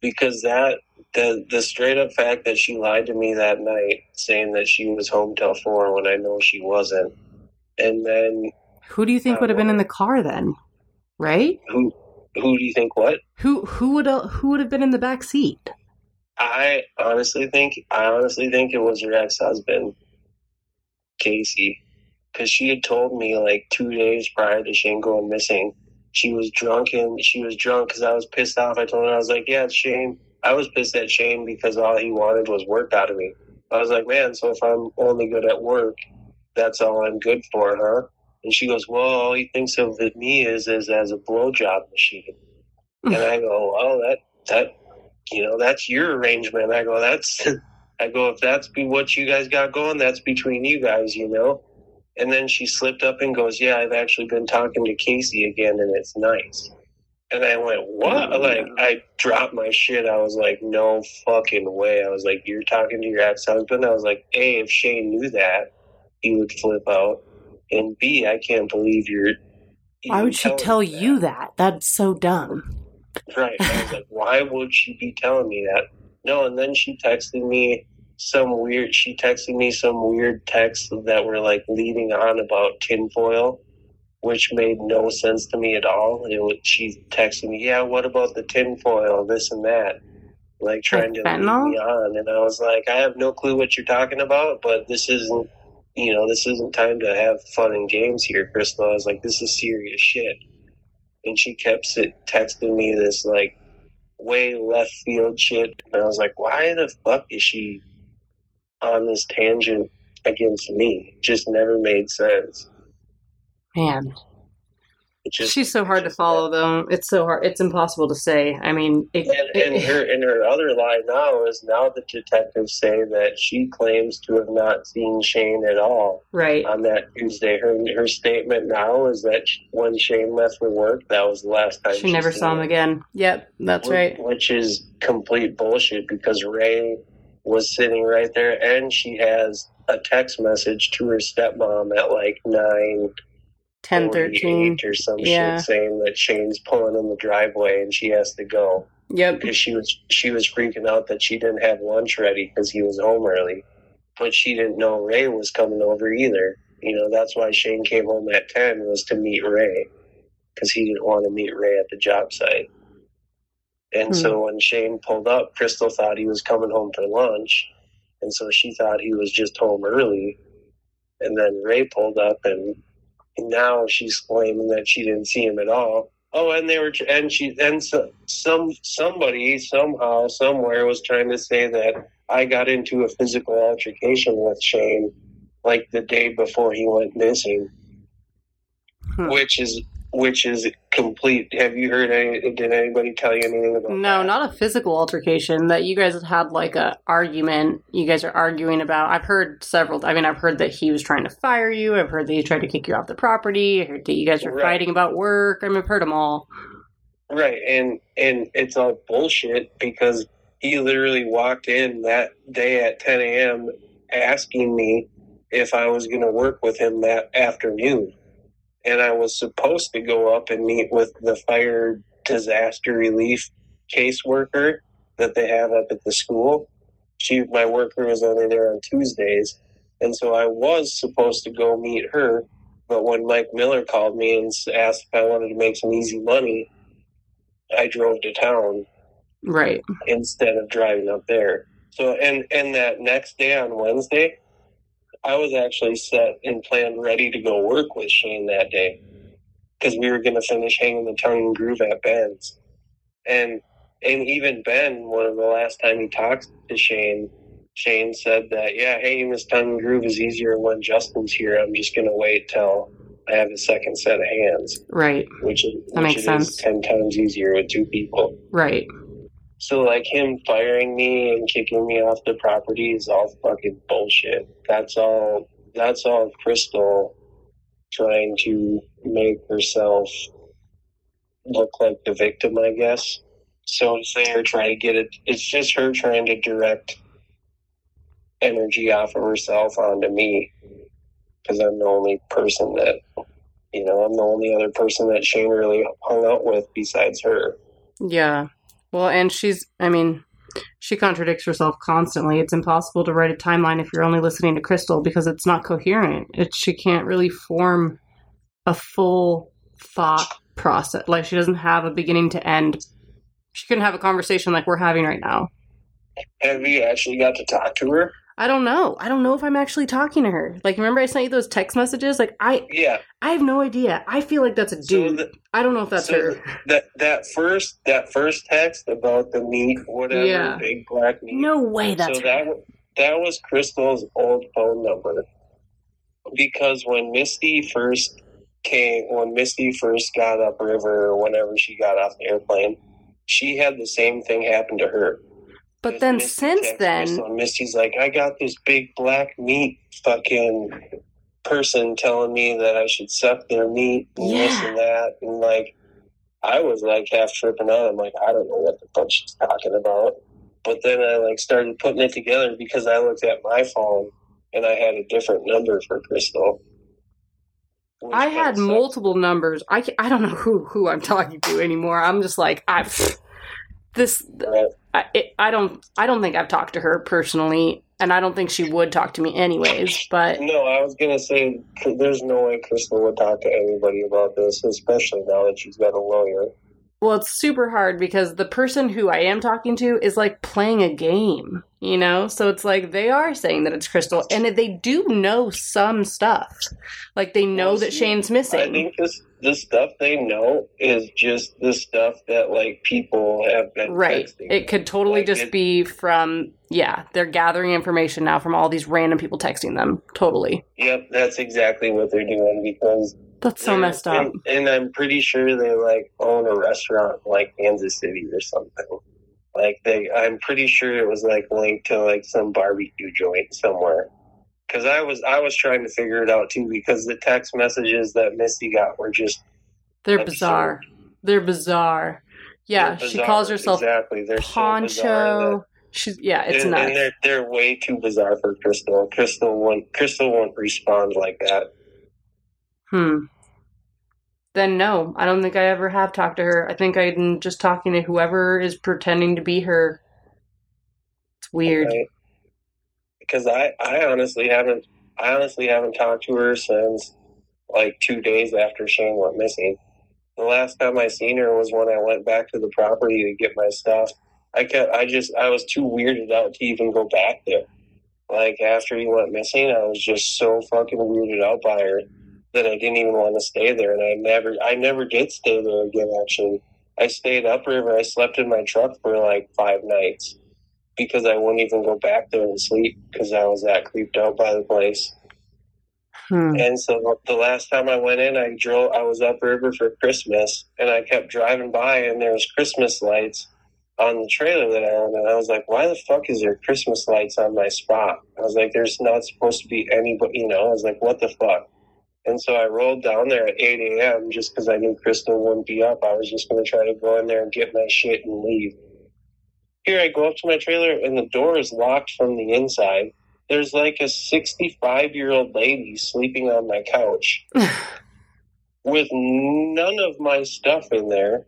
Because that, the, the straight up fact that she lied to me that night, saying that she was home till four when I know she wasn't. And then
Who do you think
Uh,
would have been in the car then? Right?
who, who do you think what?
Who who would who would have been in the back seat?
I honestly think I honestly think it was her ex husband, Casey, because she had told me like two days prior to Shane going missing, she was drunk and she was drunk because I was pissed off. I told her I was like, "Yeah, it's Shane." I was pissed at Shane because all he wanted was work out of me. I was like, "Man, so if I'm only good at work, that's all I'm good for, huh?" And she goes, "Well, all he thinks of me is is as a blowjob machine." Hmm. And I go, "Well, that that you know, that's your arrangement. I go, that's, I go, if that's be what you guys got going, that's between you guys, you know? And then she slipped up and goes, yeah, I've actually been talking to Casey again and it's nice. And I went, what? Oh, like, I dropped my shit. I was like, no fucking way. I was like, you're talking to your ex-husband? I was like, A, if Shane knew that, he would flip out. And B, I can't believe you're.
Why would she tell
me
you that? That's so dumb.
Right. I was like, why would she be telling me that? No, and then she texted me some weird. She texted me some weird texts that were like leading on about tinfoil, which made no sense to me at all. It was, she texted me, "Yeah, what about the tinfoil? This and that." Like trying to lead me on, and I was like, "I have no clue what you're talking about, but this isn't." You know, this isn't time to have fun and games here, Crystal. I was like, this is serious shit. And she kept texting me this, like, way left field shit. And I was like, why the fuck is she on this tangent against me? It just never made sense.
Man,
just,
she's so hard to follow, though. It's so hard. It's impossible to say. I mean, it,
And, and
it-
her and her other lie now is now the detectives say that she claims to have not seen Shane at all
right.
on that Tuesday. Her her statement now is that when Shane left for work, that was the last time
She never
seen
saw him again. Yep, that's
Which-
right.
Which is complete bullshit because Ray was sitting right there and she has a text message to her stepmom at like nine
10, 13.
or some
Yeah.
shit saying that Shane's pulling in the driveway and she has to go
Yep.
because she was she was freaking out that she didn't have lunch ready because he was home early, but she didn't know Ray was coming over either. You know that's why Shane came home at ten was to meet Ray because he didn't want to meet Ray at the job site. And so when Shane pulled up, Crystal thought he was coming home for lunch, and so she thought he was just home early. And then Ray pulled up, and now she's claiming that she didn't see him at all. Oh, and they were, and she, and so, some somebody somehow somewhere was trying to say that I got into a physical altercation with Shane, like the day before he went missing,
Hmm.
which is which is complete. Have you heard any? Did anybody tell you anything about?
No,
that?
not a physical altercation. That you guys had had like a argument. You guys are arguing about. I've heard several. I mean, I've heard that he was trying to fire you. I've heard that he tried to kick you off the property. I heard that you guys were
Right.
fighting about work. I mean, I've heard them all.
Right, and and it's all bullshit because he literally walked in that day at 10 a.m. asking me if I was going to work with him that afternoon, and I was supposed to go up and meet with the fire disaster relief caseworker that they have up at the school. She, my worker, was only there on Tuesdays, and so I was supposed to go meet her. But when Mike Miller called me and asked if I wanted to make some easy money, I drove to town
Right.
instead of driving up there. So and and that next day on Wednesday, I was actually set and planned ready to go work with Shane that day because we were going to finish hanging the tongue and groove at Ben's, and and even Ben, one of the last time he talked to Shane, Shane said that yeah, hanging this tongue and groove is easier when Justin's here. I'm just going to wait till I have a second set of hands,
Right.
which
That
which
makes sense.
is ten times easier with two people.
Right.
So like him firing me and kicking me off the property is all fucking bullshit. That's all that's all Crystal trying to make herself look like the victim, I guess. So say her trying to get it it's just her trying to direct energy off of herself onto me. Because I'm the only person that you know, I'm the only other person that Shane really hung out with besides her.
Yeah. Well, and she's, I mean, she contradicts herself constantly. It's impossible to write a timeline if you're only listening to Crystal because it's not coherent. It, she can't really form a full thought process. Like, she doesn't have a beginning to end. She couldn't have a conversation like we're having right now.
Have you actually got to talk to her?
I don't know. I don't know if I'm actually talking to her. Like, remember I sent you those text messages? Like, I,
Yeah.
I have no idea. I feel like that's a
So
dude.
the-
I don't know if that's
so
her.
That that first that first text about the meat, whatever,
Yeah.
big black meat.
No way that's
so
her.
that that was Crystal's old phone number. Because when Misty first came, when Misty first got upriver, or whenever she got off the airplane, she had the same thing happen to her.
But then
Misty
since then,
Misty's like, I got this big black meat fucking person telling me that I should suck their meat and this and that. And like, I was like half tripping out. I'm like, I don't know what the fuck she's talking about. But then I like started putting it together because I looked at my phone and I had a different number for Crystal.
I had multiple numbers. I I don't know who who I'm talking to anymore. I'm just like I this. I, it, I don't I don't think I've talked to her personally, and I don't think she would talk to me anyways. But
No, I was gonna say there's no way Crystal would talk to anybody about this, especially now that she's got a lawyer.
Well, it's super hard because the person who I am talking to is like playing a game, you know. So it's like they are saying that it's Crystal, and they do know some stuff. Like they know
Well,
that
see,
Shane's missing.
I think this the stuff they know is just the stuff that like people have been
Right.
texting.
It could totally
Like,
just
it-
be from, yeah, they're gathering information now from all these random people texting them. Totally.
Yep, that's exactly what they're doing because
That's so
they're-
messed up.
And, and I'm pretty sure they like own a restaurant in, like Kansas City or something. Like they, I'm pretty sure it was like linked to like some barbecue joint somewhere. Because I was I was trying to figure it out too because the text messages that Misty got were just
They're
absurd.
bizarre. They're bizarre. Yeah,
They're
she calls herself
exactly. They're so
Poncho. She's yeah, it's
and,
nuts.
and they're they're way too bizarre for Crystal. Crystal won't Crystal won't respond like that.
Hmm. Then no, I don't think I ever have talked to her. I think I'm just talking to whoever is pretending to be her. It's weird.
right? Because I I honestly haven't I honestly haven't talked to her since like two days after Shane went missing. The last time I seen her was when I went back to the property to get my stuff. I kept I just I was too weirded out to even go back there. Like after he went missing, I was just so fucking weirded out by her that I didn't even want to stay there, and I never I never did stay there again. Actually, I stayed upriver. I slept in my truck for like five nights because I wouldn't even go back there and sleep because I was that creeped out by the place.
Hmm.
And so the last time I went in, I drove. I was upriver for Christmas, and I kept driving by, and there was Christmas lights on the trailer that I owned, and I was like, "Why the fuck is there Christmas lights on my spot?" I was like, "There's not supposed to be anybody," you know. I was like, "What the fuck?" And so I rolled down there at 8 a.m. just because I knew Crystal wouldn't be up. I was just going to try to go in there and get my shit and leave. Here I go up to my trailer, and the door is locked from the inside. There's like a 65 year old lady sleeping on my couch with none of my stuff in there.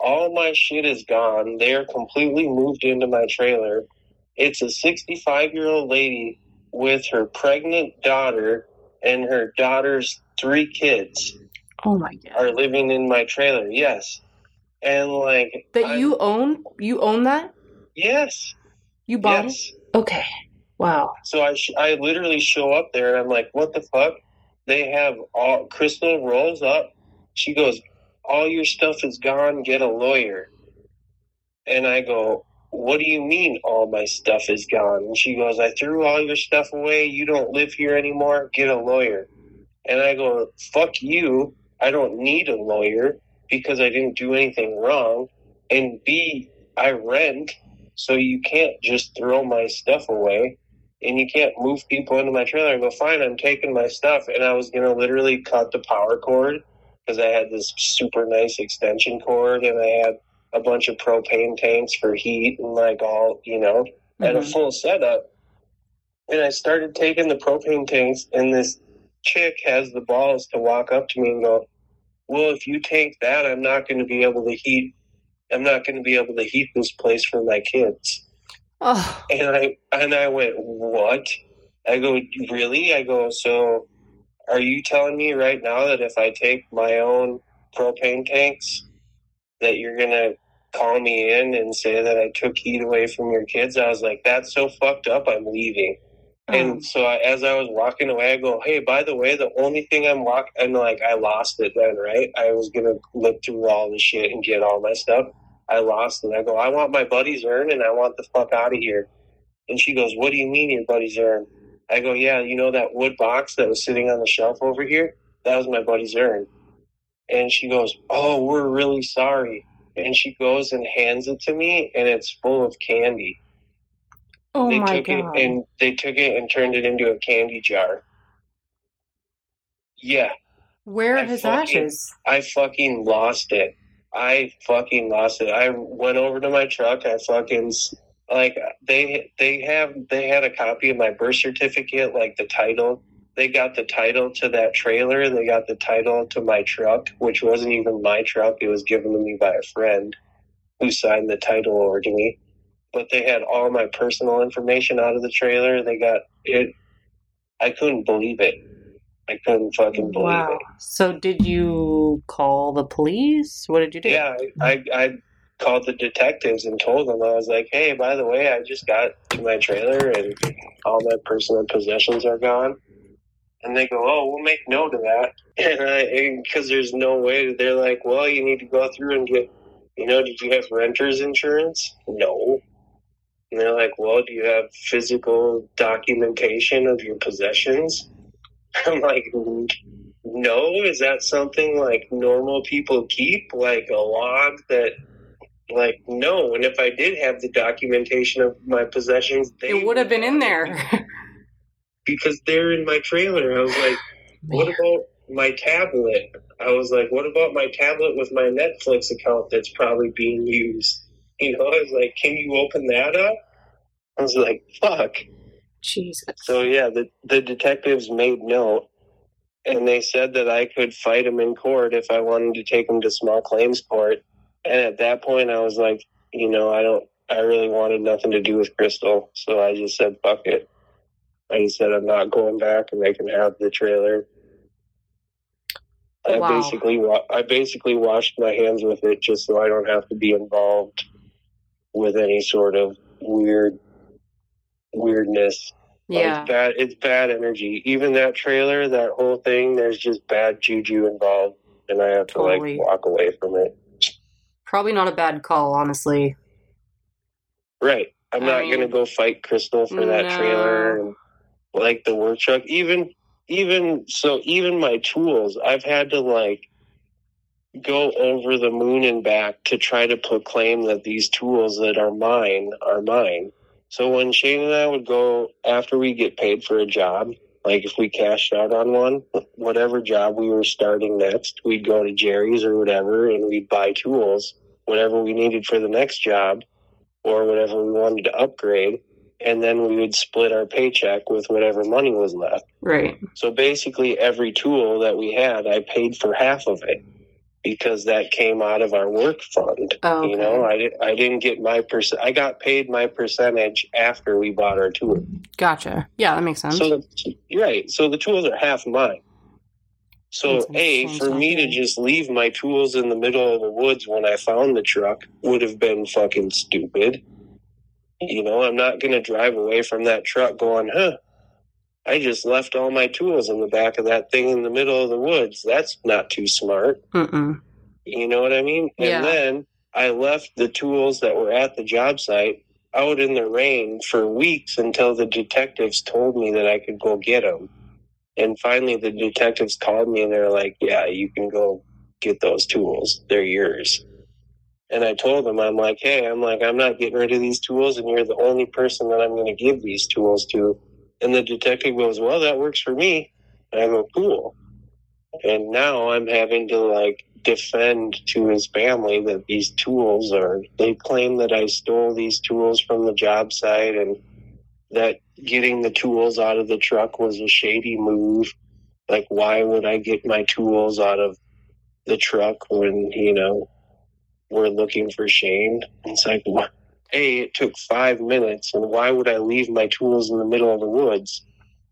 All my shit is gone. They are completely moved into my trailer. It's a 65 year old lady with her pregnant daughter and her daughter's three kids
oh my god.
are living in my trailer. Yes. And like
That
I'm-
you own? You own that?
Yes.
You bought
Yes.
it? Okay. Wow.
So I sh- I literally show up there and I'm like, what the fuck? They have all Crystal rolls up. She goes, all your stuff is gone. Get a lawyer. And I go, what do you mean all my stuff is gone? And she goes, I threw all your stuff away. You don't live here anymore. Get a lawyer. And I go, fuck you. I don't need a lawyer because I didn't do anything wrong. And B, I rent, so you can't just throw my stuff away and you can't move people into my trailer. I go, fine, I'm taking my stuff. And I was going to literally cut the power cord because I had this super nice extension cord and I had a bunch of propane tanks for heat and like all, you know, and a
Mhm.
full setup. And I started taking the propane tanks, and this chick has the balls to walk up to me and go, Well, if you tank that, I'm not going to be able to heat. I'm not going to be able to heat this place for my kids.
Oh,
And I and I went, What? I go, Really? I go, So are you telling me right now that if I take my own propane tanks that you're gonna call me in and say that I took heat away from your kids? I was like, That's so fucked up, I'm leaving.
oh.
And mm. so I, as I was walking away, I go, "Hey, by the way, the only thing I'm walking, and like I lost it then, right? I was gonna look through all the shit and get all my stuff. I lost it. I go, I want my buddy's urn, and I want the fuck out of here. And she goes, What do you mean your buddy's urn? I go, Yeah, you know that wood box that was sitting on the shelf over here? That was my buddy's urn. And she goes, Oh, we're really sorry. And she goes and hands it to me, and it's full of candy
oh
they
my
took
god.
it and they took it and turned it into a candy jar. Yeah,
Where are
I
his
fucking-
ashes?
I fucking lost it. I fucking lost it. I went over to my truck. I fucking like they they have they had a copy of my birth certificate, like the title they got the title to that trailer. They got the title to my truck, which wasn't even my truck. It was given to me by a friend who signed the title over to me. But they had all my personal information out of the trailer. They got it. I couldn't believe it. I couldn't fucking believe it.
So did you call the police? What did you do?
Yeah, I, I, I called the detectives and told them I was like, "Hey, by the way, I just got to my trailer and all my personal possessions are gone." And they go, "Oh, we'll make note of that." And because there's no way, that they're like, "Well, you need to go through and get, you know, did you have renter's insurance?" No. And they're like, "Well, do you have physical documentation of your possessions?" I'm like, "No. Is that something like normal people keep, like a log that?" Like no, and if I did have the documentation of my possessions, they
It would have been in there.
because they're in my trailer. I was like, what about my tablet? I was like, what about my tablet with my Netflix account that's probably being used? You know, I was like, can you open that up? I was like, fuck.
Jesus.
So yeah, the the detectives made note, and they said that I could fight him in court if I wanted to take him to small claims court. And at that point, I was like, you know, I don't, I really wanted nothing to do with Crystal, so I just said, fuck it. I said I'm not going back, and they can have the trailer. I basically, I basically washed my hands with it just so I don't have to be involved with any sort of weird weirdness.
Yeah.
it's bad. It's bad energy. Even that trailer, that whole thing, there's just bad juju involved, and I have to
Totally.
like walk away from it.
Probably not a bad call, honestly.
Right. I'm
I
not
mean-
gonna go fight Crystal for that
No.
trailer and like the work truck. Even even so, even my tools, I've had to like go over the moon and back to try to proclaim that these tools that are mine are mine. So when Shane and I would go after we get paid for a job, like if we cashed out on one, whatever job we were starting next, we'd go to Jerry's or whatever and we'd buy tools, whatever we needed for the next job or whatever we wanted to upgrade. And then we would split our paycheck with whatever money was left.
Right.
So basically, every tool that we had, I paid for half of it because that came out of our work fund.
Oh,
You know, I, di- I didn't get my percent. I got paid my percentage after we bought our tool.
Gotcha. Yeah, that makes sense.
So the, right. So the tools are half mine. So a for me to just leave my tools in the middle of the woods when I found the truck would have been fucking stupid. You know, I'm not going to drive away from that truck going, huh? I just left all my tools in the back of that thing in the middle of the woods. That's not too smart.
Mm-mm.
You know what I mean?
Yeah.
And then I left the tools that were at the job site out in the rain for weeks until the detectives told me that I could go get them. And finally, the detectives called me and they're like, "Yeah, you can go get those tools. They're yours." And I told them, "I'm like, hey, I'm like, I'm not getting rid of these tools, and you're the only person that I'm going to give these tools to." And the detective goes, "Well, that works for me." And I go, "Cool." And now I'm having to like defend to his family that these tools are they claim that I stole these tools from the job site and that getting the tools out of the truck was a shady move. Like why would I get my tools out of the truck when, you know, we're looking for Shane? It's like what A, it took five minutes and why would I leave my tools in the middle of the woods?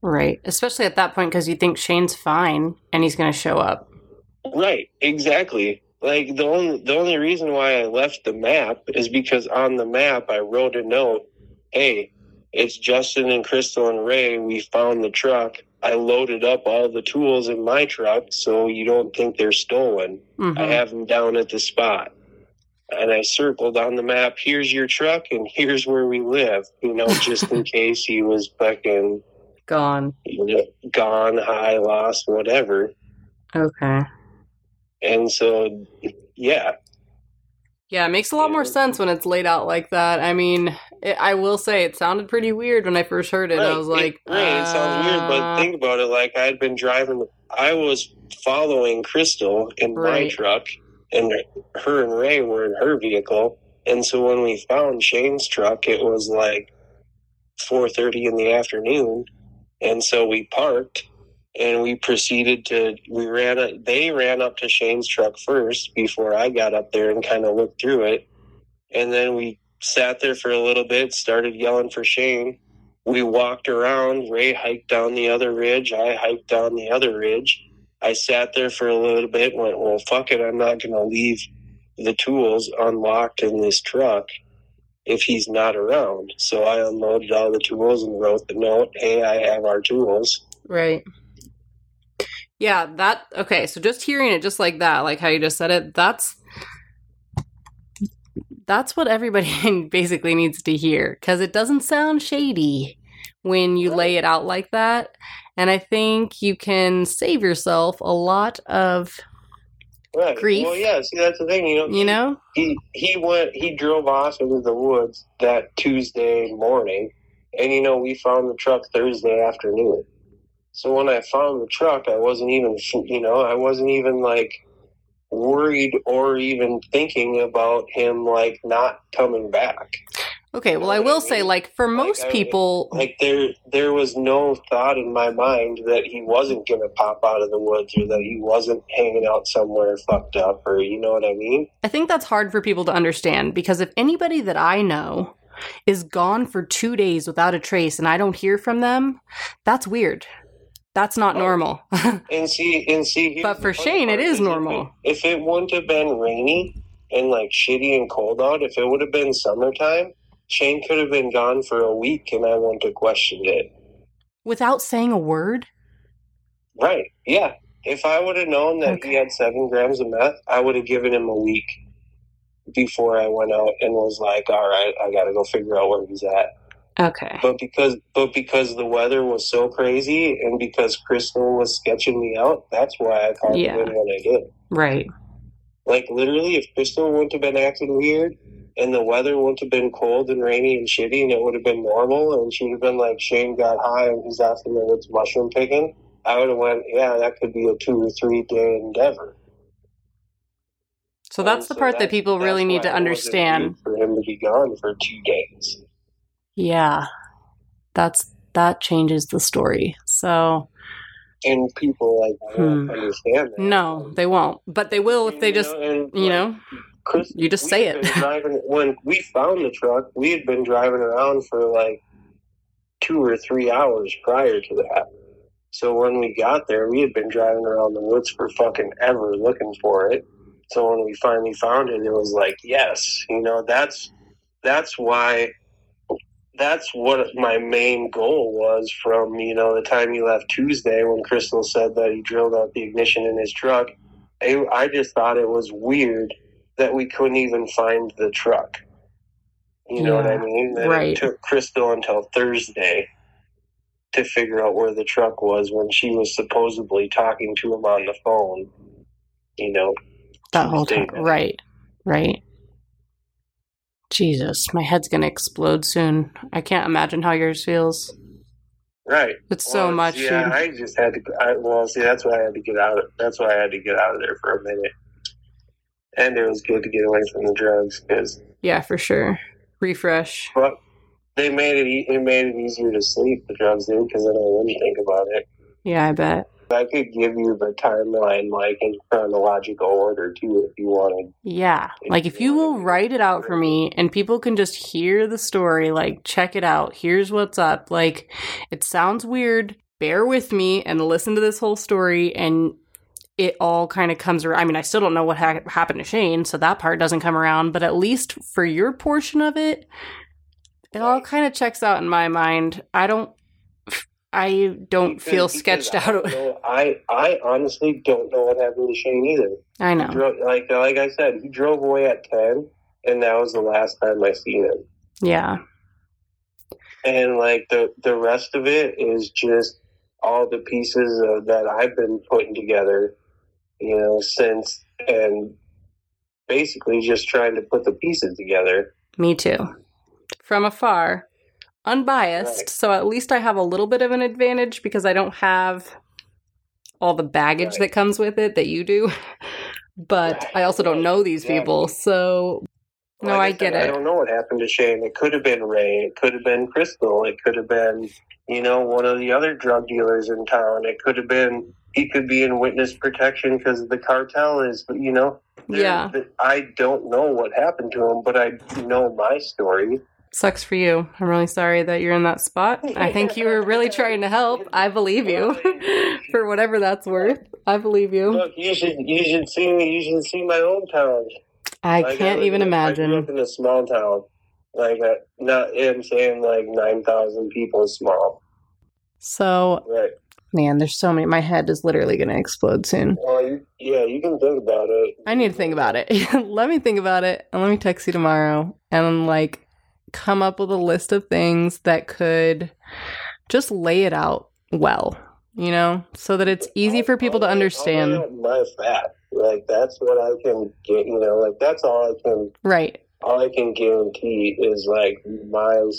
Right. Especially at that point because you think Shane's fine and he's going to show up.
Right, exactly. Like the only the only reason why I left the map is because on the map I wrote a note, "Hey, it's Justin and Crystal and Ray. We found the truck. I loaded up all the tools in my truck, so you don't think they're stolen.
Mhm.
I have them down at the spot." And I circled on the map, here's your truck and here's where we live, you know, just in case he was fucking
Gone.
you know, gone, high, lost, whatever.
Okay.
And so, yeah,
Yeah, it makes a lot more sense when it's laid out like that. I mean, it, I will say it sounded pretty weird when I first heard it. I was like,
it, right, it sounds weird, but
uh,
think about it. Like I had been driving, I was following Crystal in my truck, and her and Ray were in her vehicle. And so when we found Shane's truck, it was like four thirty in the afternoon, and so we parked. and we proceeded to we ran they ran up to Shane's truck first before I got up there and kind of looked through it, and then we sat there for a little bit, started yelling for Shane. We walked around. Ray hiked down the other ridge. I hiked down the other ridge. I sat there for a little bit went, well, fuck it. I'm not going to leave the tools unlocked in this truck if he's not around. So I unloaded all the tools and wrote the note, hey, I have our tools.
Right. Yeah, that okay, so just hearing it just like that, like how you just said it, that's that's what everybody basically needs to hear cuz it doesn't sound shady when you lay it out like that. And I think you can save yourself a lot of
Right.
Grief.
Well, yeah. See, that's the thing. You know.
you know?
he he went he drove off into the woods that Tuesday morning, and you know we found the truck Thursday afternoon. So when I found the truck, I wasn't even you know I wasn't even like worried or even thinking about him like not coming back.
Okay, well
know
I
what I
will say like for
Like,
most
I-
people
Like there there was no thought in my mind that he wasn't gonna pop out of the woods or that he wasn't hanging out somewhere fucked up or you know what I mean.
I think that's hard for people to understand because if anybody that I know is gone for 2 days without a trace and I don't hear from them, that's weird. That's not
Oh.
normal.
And see, and see.
But for Shane, it is
if
normal.
If it wouldn't have been rainy and like shitty and cold out, if it would have been summertime, Shane could have been gone for a week, and I wouldn't have questioned it.
without saying a word?
Right? Yeah. If I would have known that
Okay.
he had seven grams of meth, I would have given him a week before I went out and was like, "All right, I got to go figure out where he's at."
Okay.
But because, but because the weather was so crazy, and because Crystal was sketching me out, that's why I called
Yeah.
him in when I did.
Right.
Like literally, if Crystal wouldn't have been acting weird, and the weather wouldn't have been cold and rainy and shitty, and it would have been normal, and she'd have been like, Shane got high and he's in the woods mushroom picking, I would have went, yeah, that could be a two or three day endeavor.
So that's the
so
part that
that's-
people really need to understand.
for him to be gone for two days.
Yeah. That's that changes the story. So
And people like
Hmm.
understand that.
no, they won't. But they will if they
You
just
know, and,
you know,
Chris,
you just say it.
driving, when we found the truck, we had been driving around for like two or three hours prior to that. So when we got there, we had been driving around the woods for fucking ever looking for it. So when we finally found it, it was like, yes, you know, that's that's why that's what my main goal was from you know the time he left Tuesday when Crystal said that he drilled out the ignition in his truck. I, I just thought it was weird that we couldn't even find the truck. You know what I mean? That
right.
it took Crystal until Thursday to figure out where the truck was when she was supposedly talking to him on the phone. You know,
that whole time. Right. Right. Jesus, my head's gonna explode soon. I can't imagine how yours feels.
right?
It's so much.
Yeah,
dude.
I just had to. I, well, see, that's why I had to get out. Of, that's why I had to get out of there for a minute. And it was good to get away from the drugs because,
yeah, for sure. Refresh.
but they made it. e- It made it easier to sleep. The drugs did because then I wouldn't think about it.
Yeah, I bet.
I could give you the timeline, like in chronological order too, if you wanted.
Yeah. Like if you will write it out for me and people can just hear the story, like check it out. Here's what's up. Like it sounds weird. Bear with me and listen to this whole story and it all kind of comes around. I mean, I still don't know what ha- happened to Shane, so that part doesn't come around, but at least for your portion of it, it all kind of checks out in my mind. I don't I don't
Because-
feel sketched
I
out.
know- I I honestly don't know what happened to Shane either.
I know.
drove, like uh, like I said, he drove away at ten, and that was the last time I seen him.
Yeah.
and like the the rest of it is just all the pieces of, that I've been putting together, you know, since and basically just trying to put the pieces together.
Me too. From afar, unbiased,
Right.
so at least I have a little bit of an advantage because I don't have all the baggage
Right.
that comes with it that you do. But
Right,
I also don't know these
exactly.
people, so No,
Like
I get
said, I
it.
don't know what happened to Shane. It could have been Ray. It could have been Crystal. It could have been, you know, one of the other drug dealers in town. It could have been he could be in witness protection because the cartel is, you know.
Yeah.
I don't know what happened to him, but I know my story.
Sucks for you. I'm really sorry that you're in that spot. I think you were really trying to help. I believe you. for whatever that's worth. I believe you.
Look, you should you should see me. You should see my hometown.
I
Like,
can't
was-
even
I grew
imagine.
up in a small town, like uh, not. I'm saying like nine thousand people small,
So,
right?
Man, there's so many. My head is literally going to explode soon.
Well, you, yeah, you can think about it.
I need to think about it. let me think about it and let me text you tomorrow and like come up with a list of things that could just lay it out well, you know, so that it's easy for people to
I'll lay- I'll lay
understand.
My fat, like that's what I can get. You know, like that's all I can.
Right.
All I can guarantee is like my.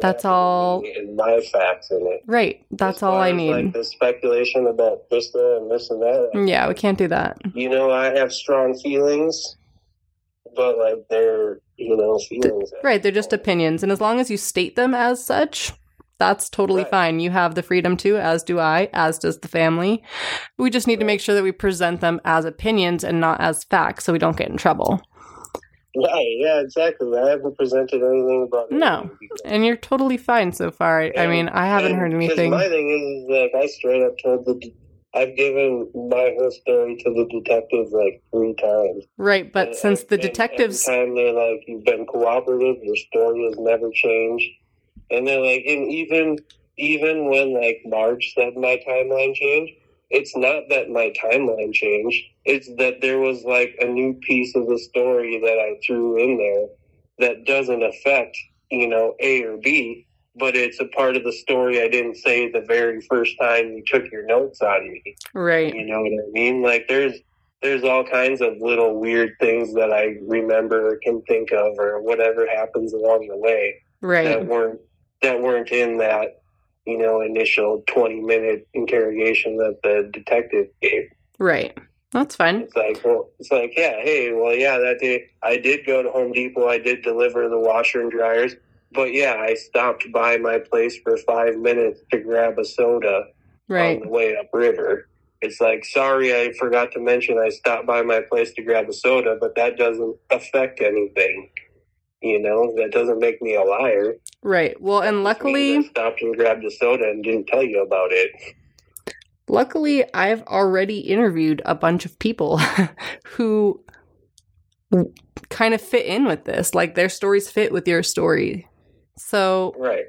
That's all-
my facts in it.
Right. That's all I need.
Like the speculation about Crystal and this and that.
yeah, we can't do that.
you know, I have strong feelings, but like they're, you know, feelings.
Right. They're just opinions. And as long as you state them as such, that's totally
Right.
fine. You have the freedom to, as do I, as does the family. We just need to make sure that we present them as opinions and not as facts so we don't get in trouble.
Right, yeah, exactly. I haven't presented anything about it.
No. And you're totally fine so far. I, I mean, I haven't heard anything.
My thing is, like, I straight up told the. I've given my whole story to the detectives like three times.
Right, but
And-
since the
and
detectives
every time they're like, "You've been cooperative. Your story has never changed," and they're like, and even even when like Marge said my timeline changed, it's not that my timeline changed. It's that there was like a new piece of the story that I threw in there that doesn't affect you know A or B, but it's a part of the story I didn't say the very first time you took your notes on me.
right.
You know what I mean? Like there's there's all kinds of little weird things that I remember or can think of or whatever happens along the way
Right.
that weren't that weren't in that, you know, initial twenty minute interrogation that the detective gave.
Right. That's fine.
It's like well it's like, yeah, hey, well yeah, that day I did go to Home Depot, I did deliver the washer and dryers. But yeah, I stopped by my place for five minutes to grab a soda
Right.
on the way upriver. It's like, sorry, I forgot to mention I stopped by my place to grab a soda, but that doesn't affect anything. You know, that doesn't make me a liar.
Right. Well, and luckily,
I stopped and grabbed a soda and didn't tell you about it.
luckily I've already interviewed a bunch of people who kind of fit in with this. Like their stories fit with your story. So,
Right.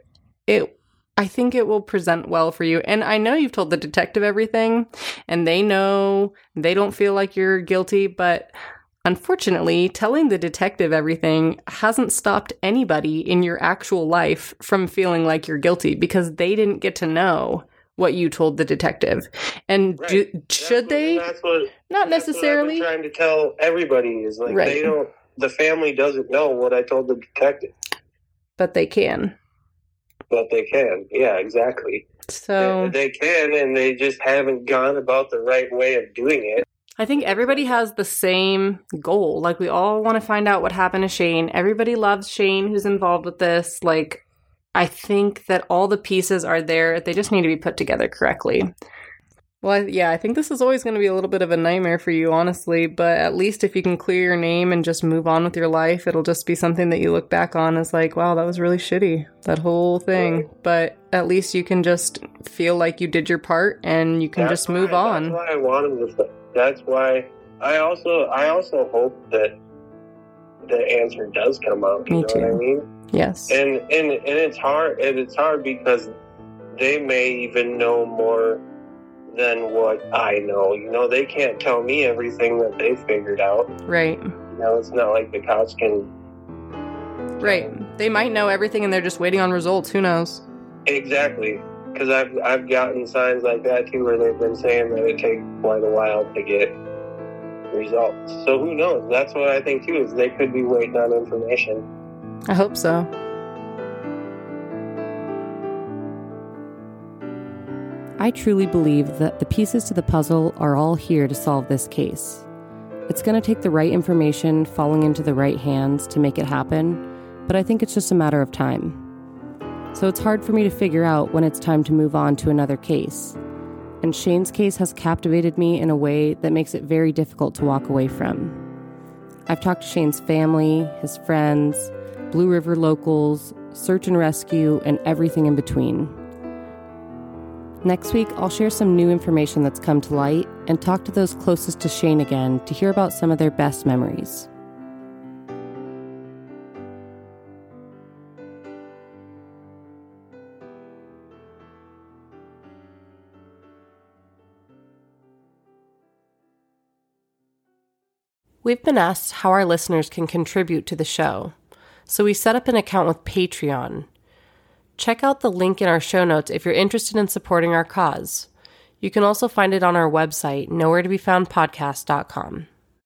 it I think it will present well for you. And I know you've told the detective everything and they know they don't feel like you're guilty, but unfortunately, telling the detective everything hasn't stopped anybody in your actual life from feeling like you're guilty because they didn't get to know what you told the detective. And
Right.
do, should
what-
they?
What.
Not
that's what I've been
necessarily.
trying to tell everybody is like
Right.
they don't. The family doesn't know what I told the detective,
but they can.
but they can. Yeah, exactly.
So
They, they can, and they just haven't gone about the right way of doing it.
I think everybody has the same goal. Like we all want to find out what happened to Shane. Everybody loves Shane who's involved with this. Like I think that all the pieces are there. They just need to be put together correctly. Well, I- yeah, I think this is always going to be a little bit of a nightmare for you, honestly. But at least if you can clear your name and just move on with your life, it'll just be something that you look back on as like, wow, that was really shitty, that whole thing. But at least you can just feel like you did your part and you can
That's
just move
why-
on.
That's why I wanted to. That's why I also I also hope that the answer does come out. You
Me
know
too.
what I mean?
Yes.
And and and it's hard. And it's hard because they may even know more than what I know. You know, they can't tell me everything that they figured out.
right.
You know, it's not like the cops can.
Right. They might know everything and they're just waiting on results. Who knows?
Exactly. Because I've I've gotten signs like that too, where they've been saying that it takes quite a while to get results. So who knows? That's what I think too. Is they could be waiting on information.
I hope so. I truly believe that the pieces to the puzzle are all here to solve this case. It's going to take the right information falling into the right hands to make it happen, but I think it's just a matter of time. So it's hard for me to figure out when it's time to move on to another case. And Shane's case has captivated me in a way that makes it very difficult to walk away from. I've talked to Shane's family, his friends, Blue River locals, search and rescue, and everything in between. Next week, I'll share some new information that's come to light and talk to those closest to Shane again to hear about some of their best memories. We've been asked how our listeners can contribute to the show, so we set up an account with Patreon. Check out the link in our show notes if you're interested in supporting our cause. You can also find it on our website, nowheretobefoundpodcast.com.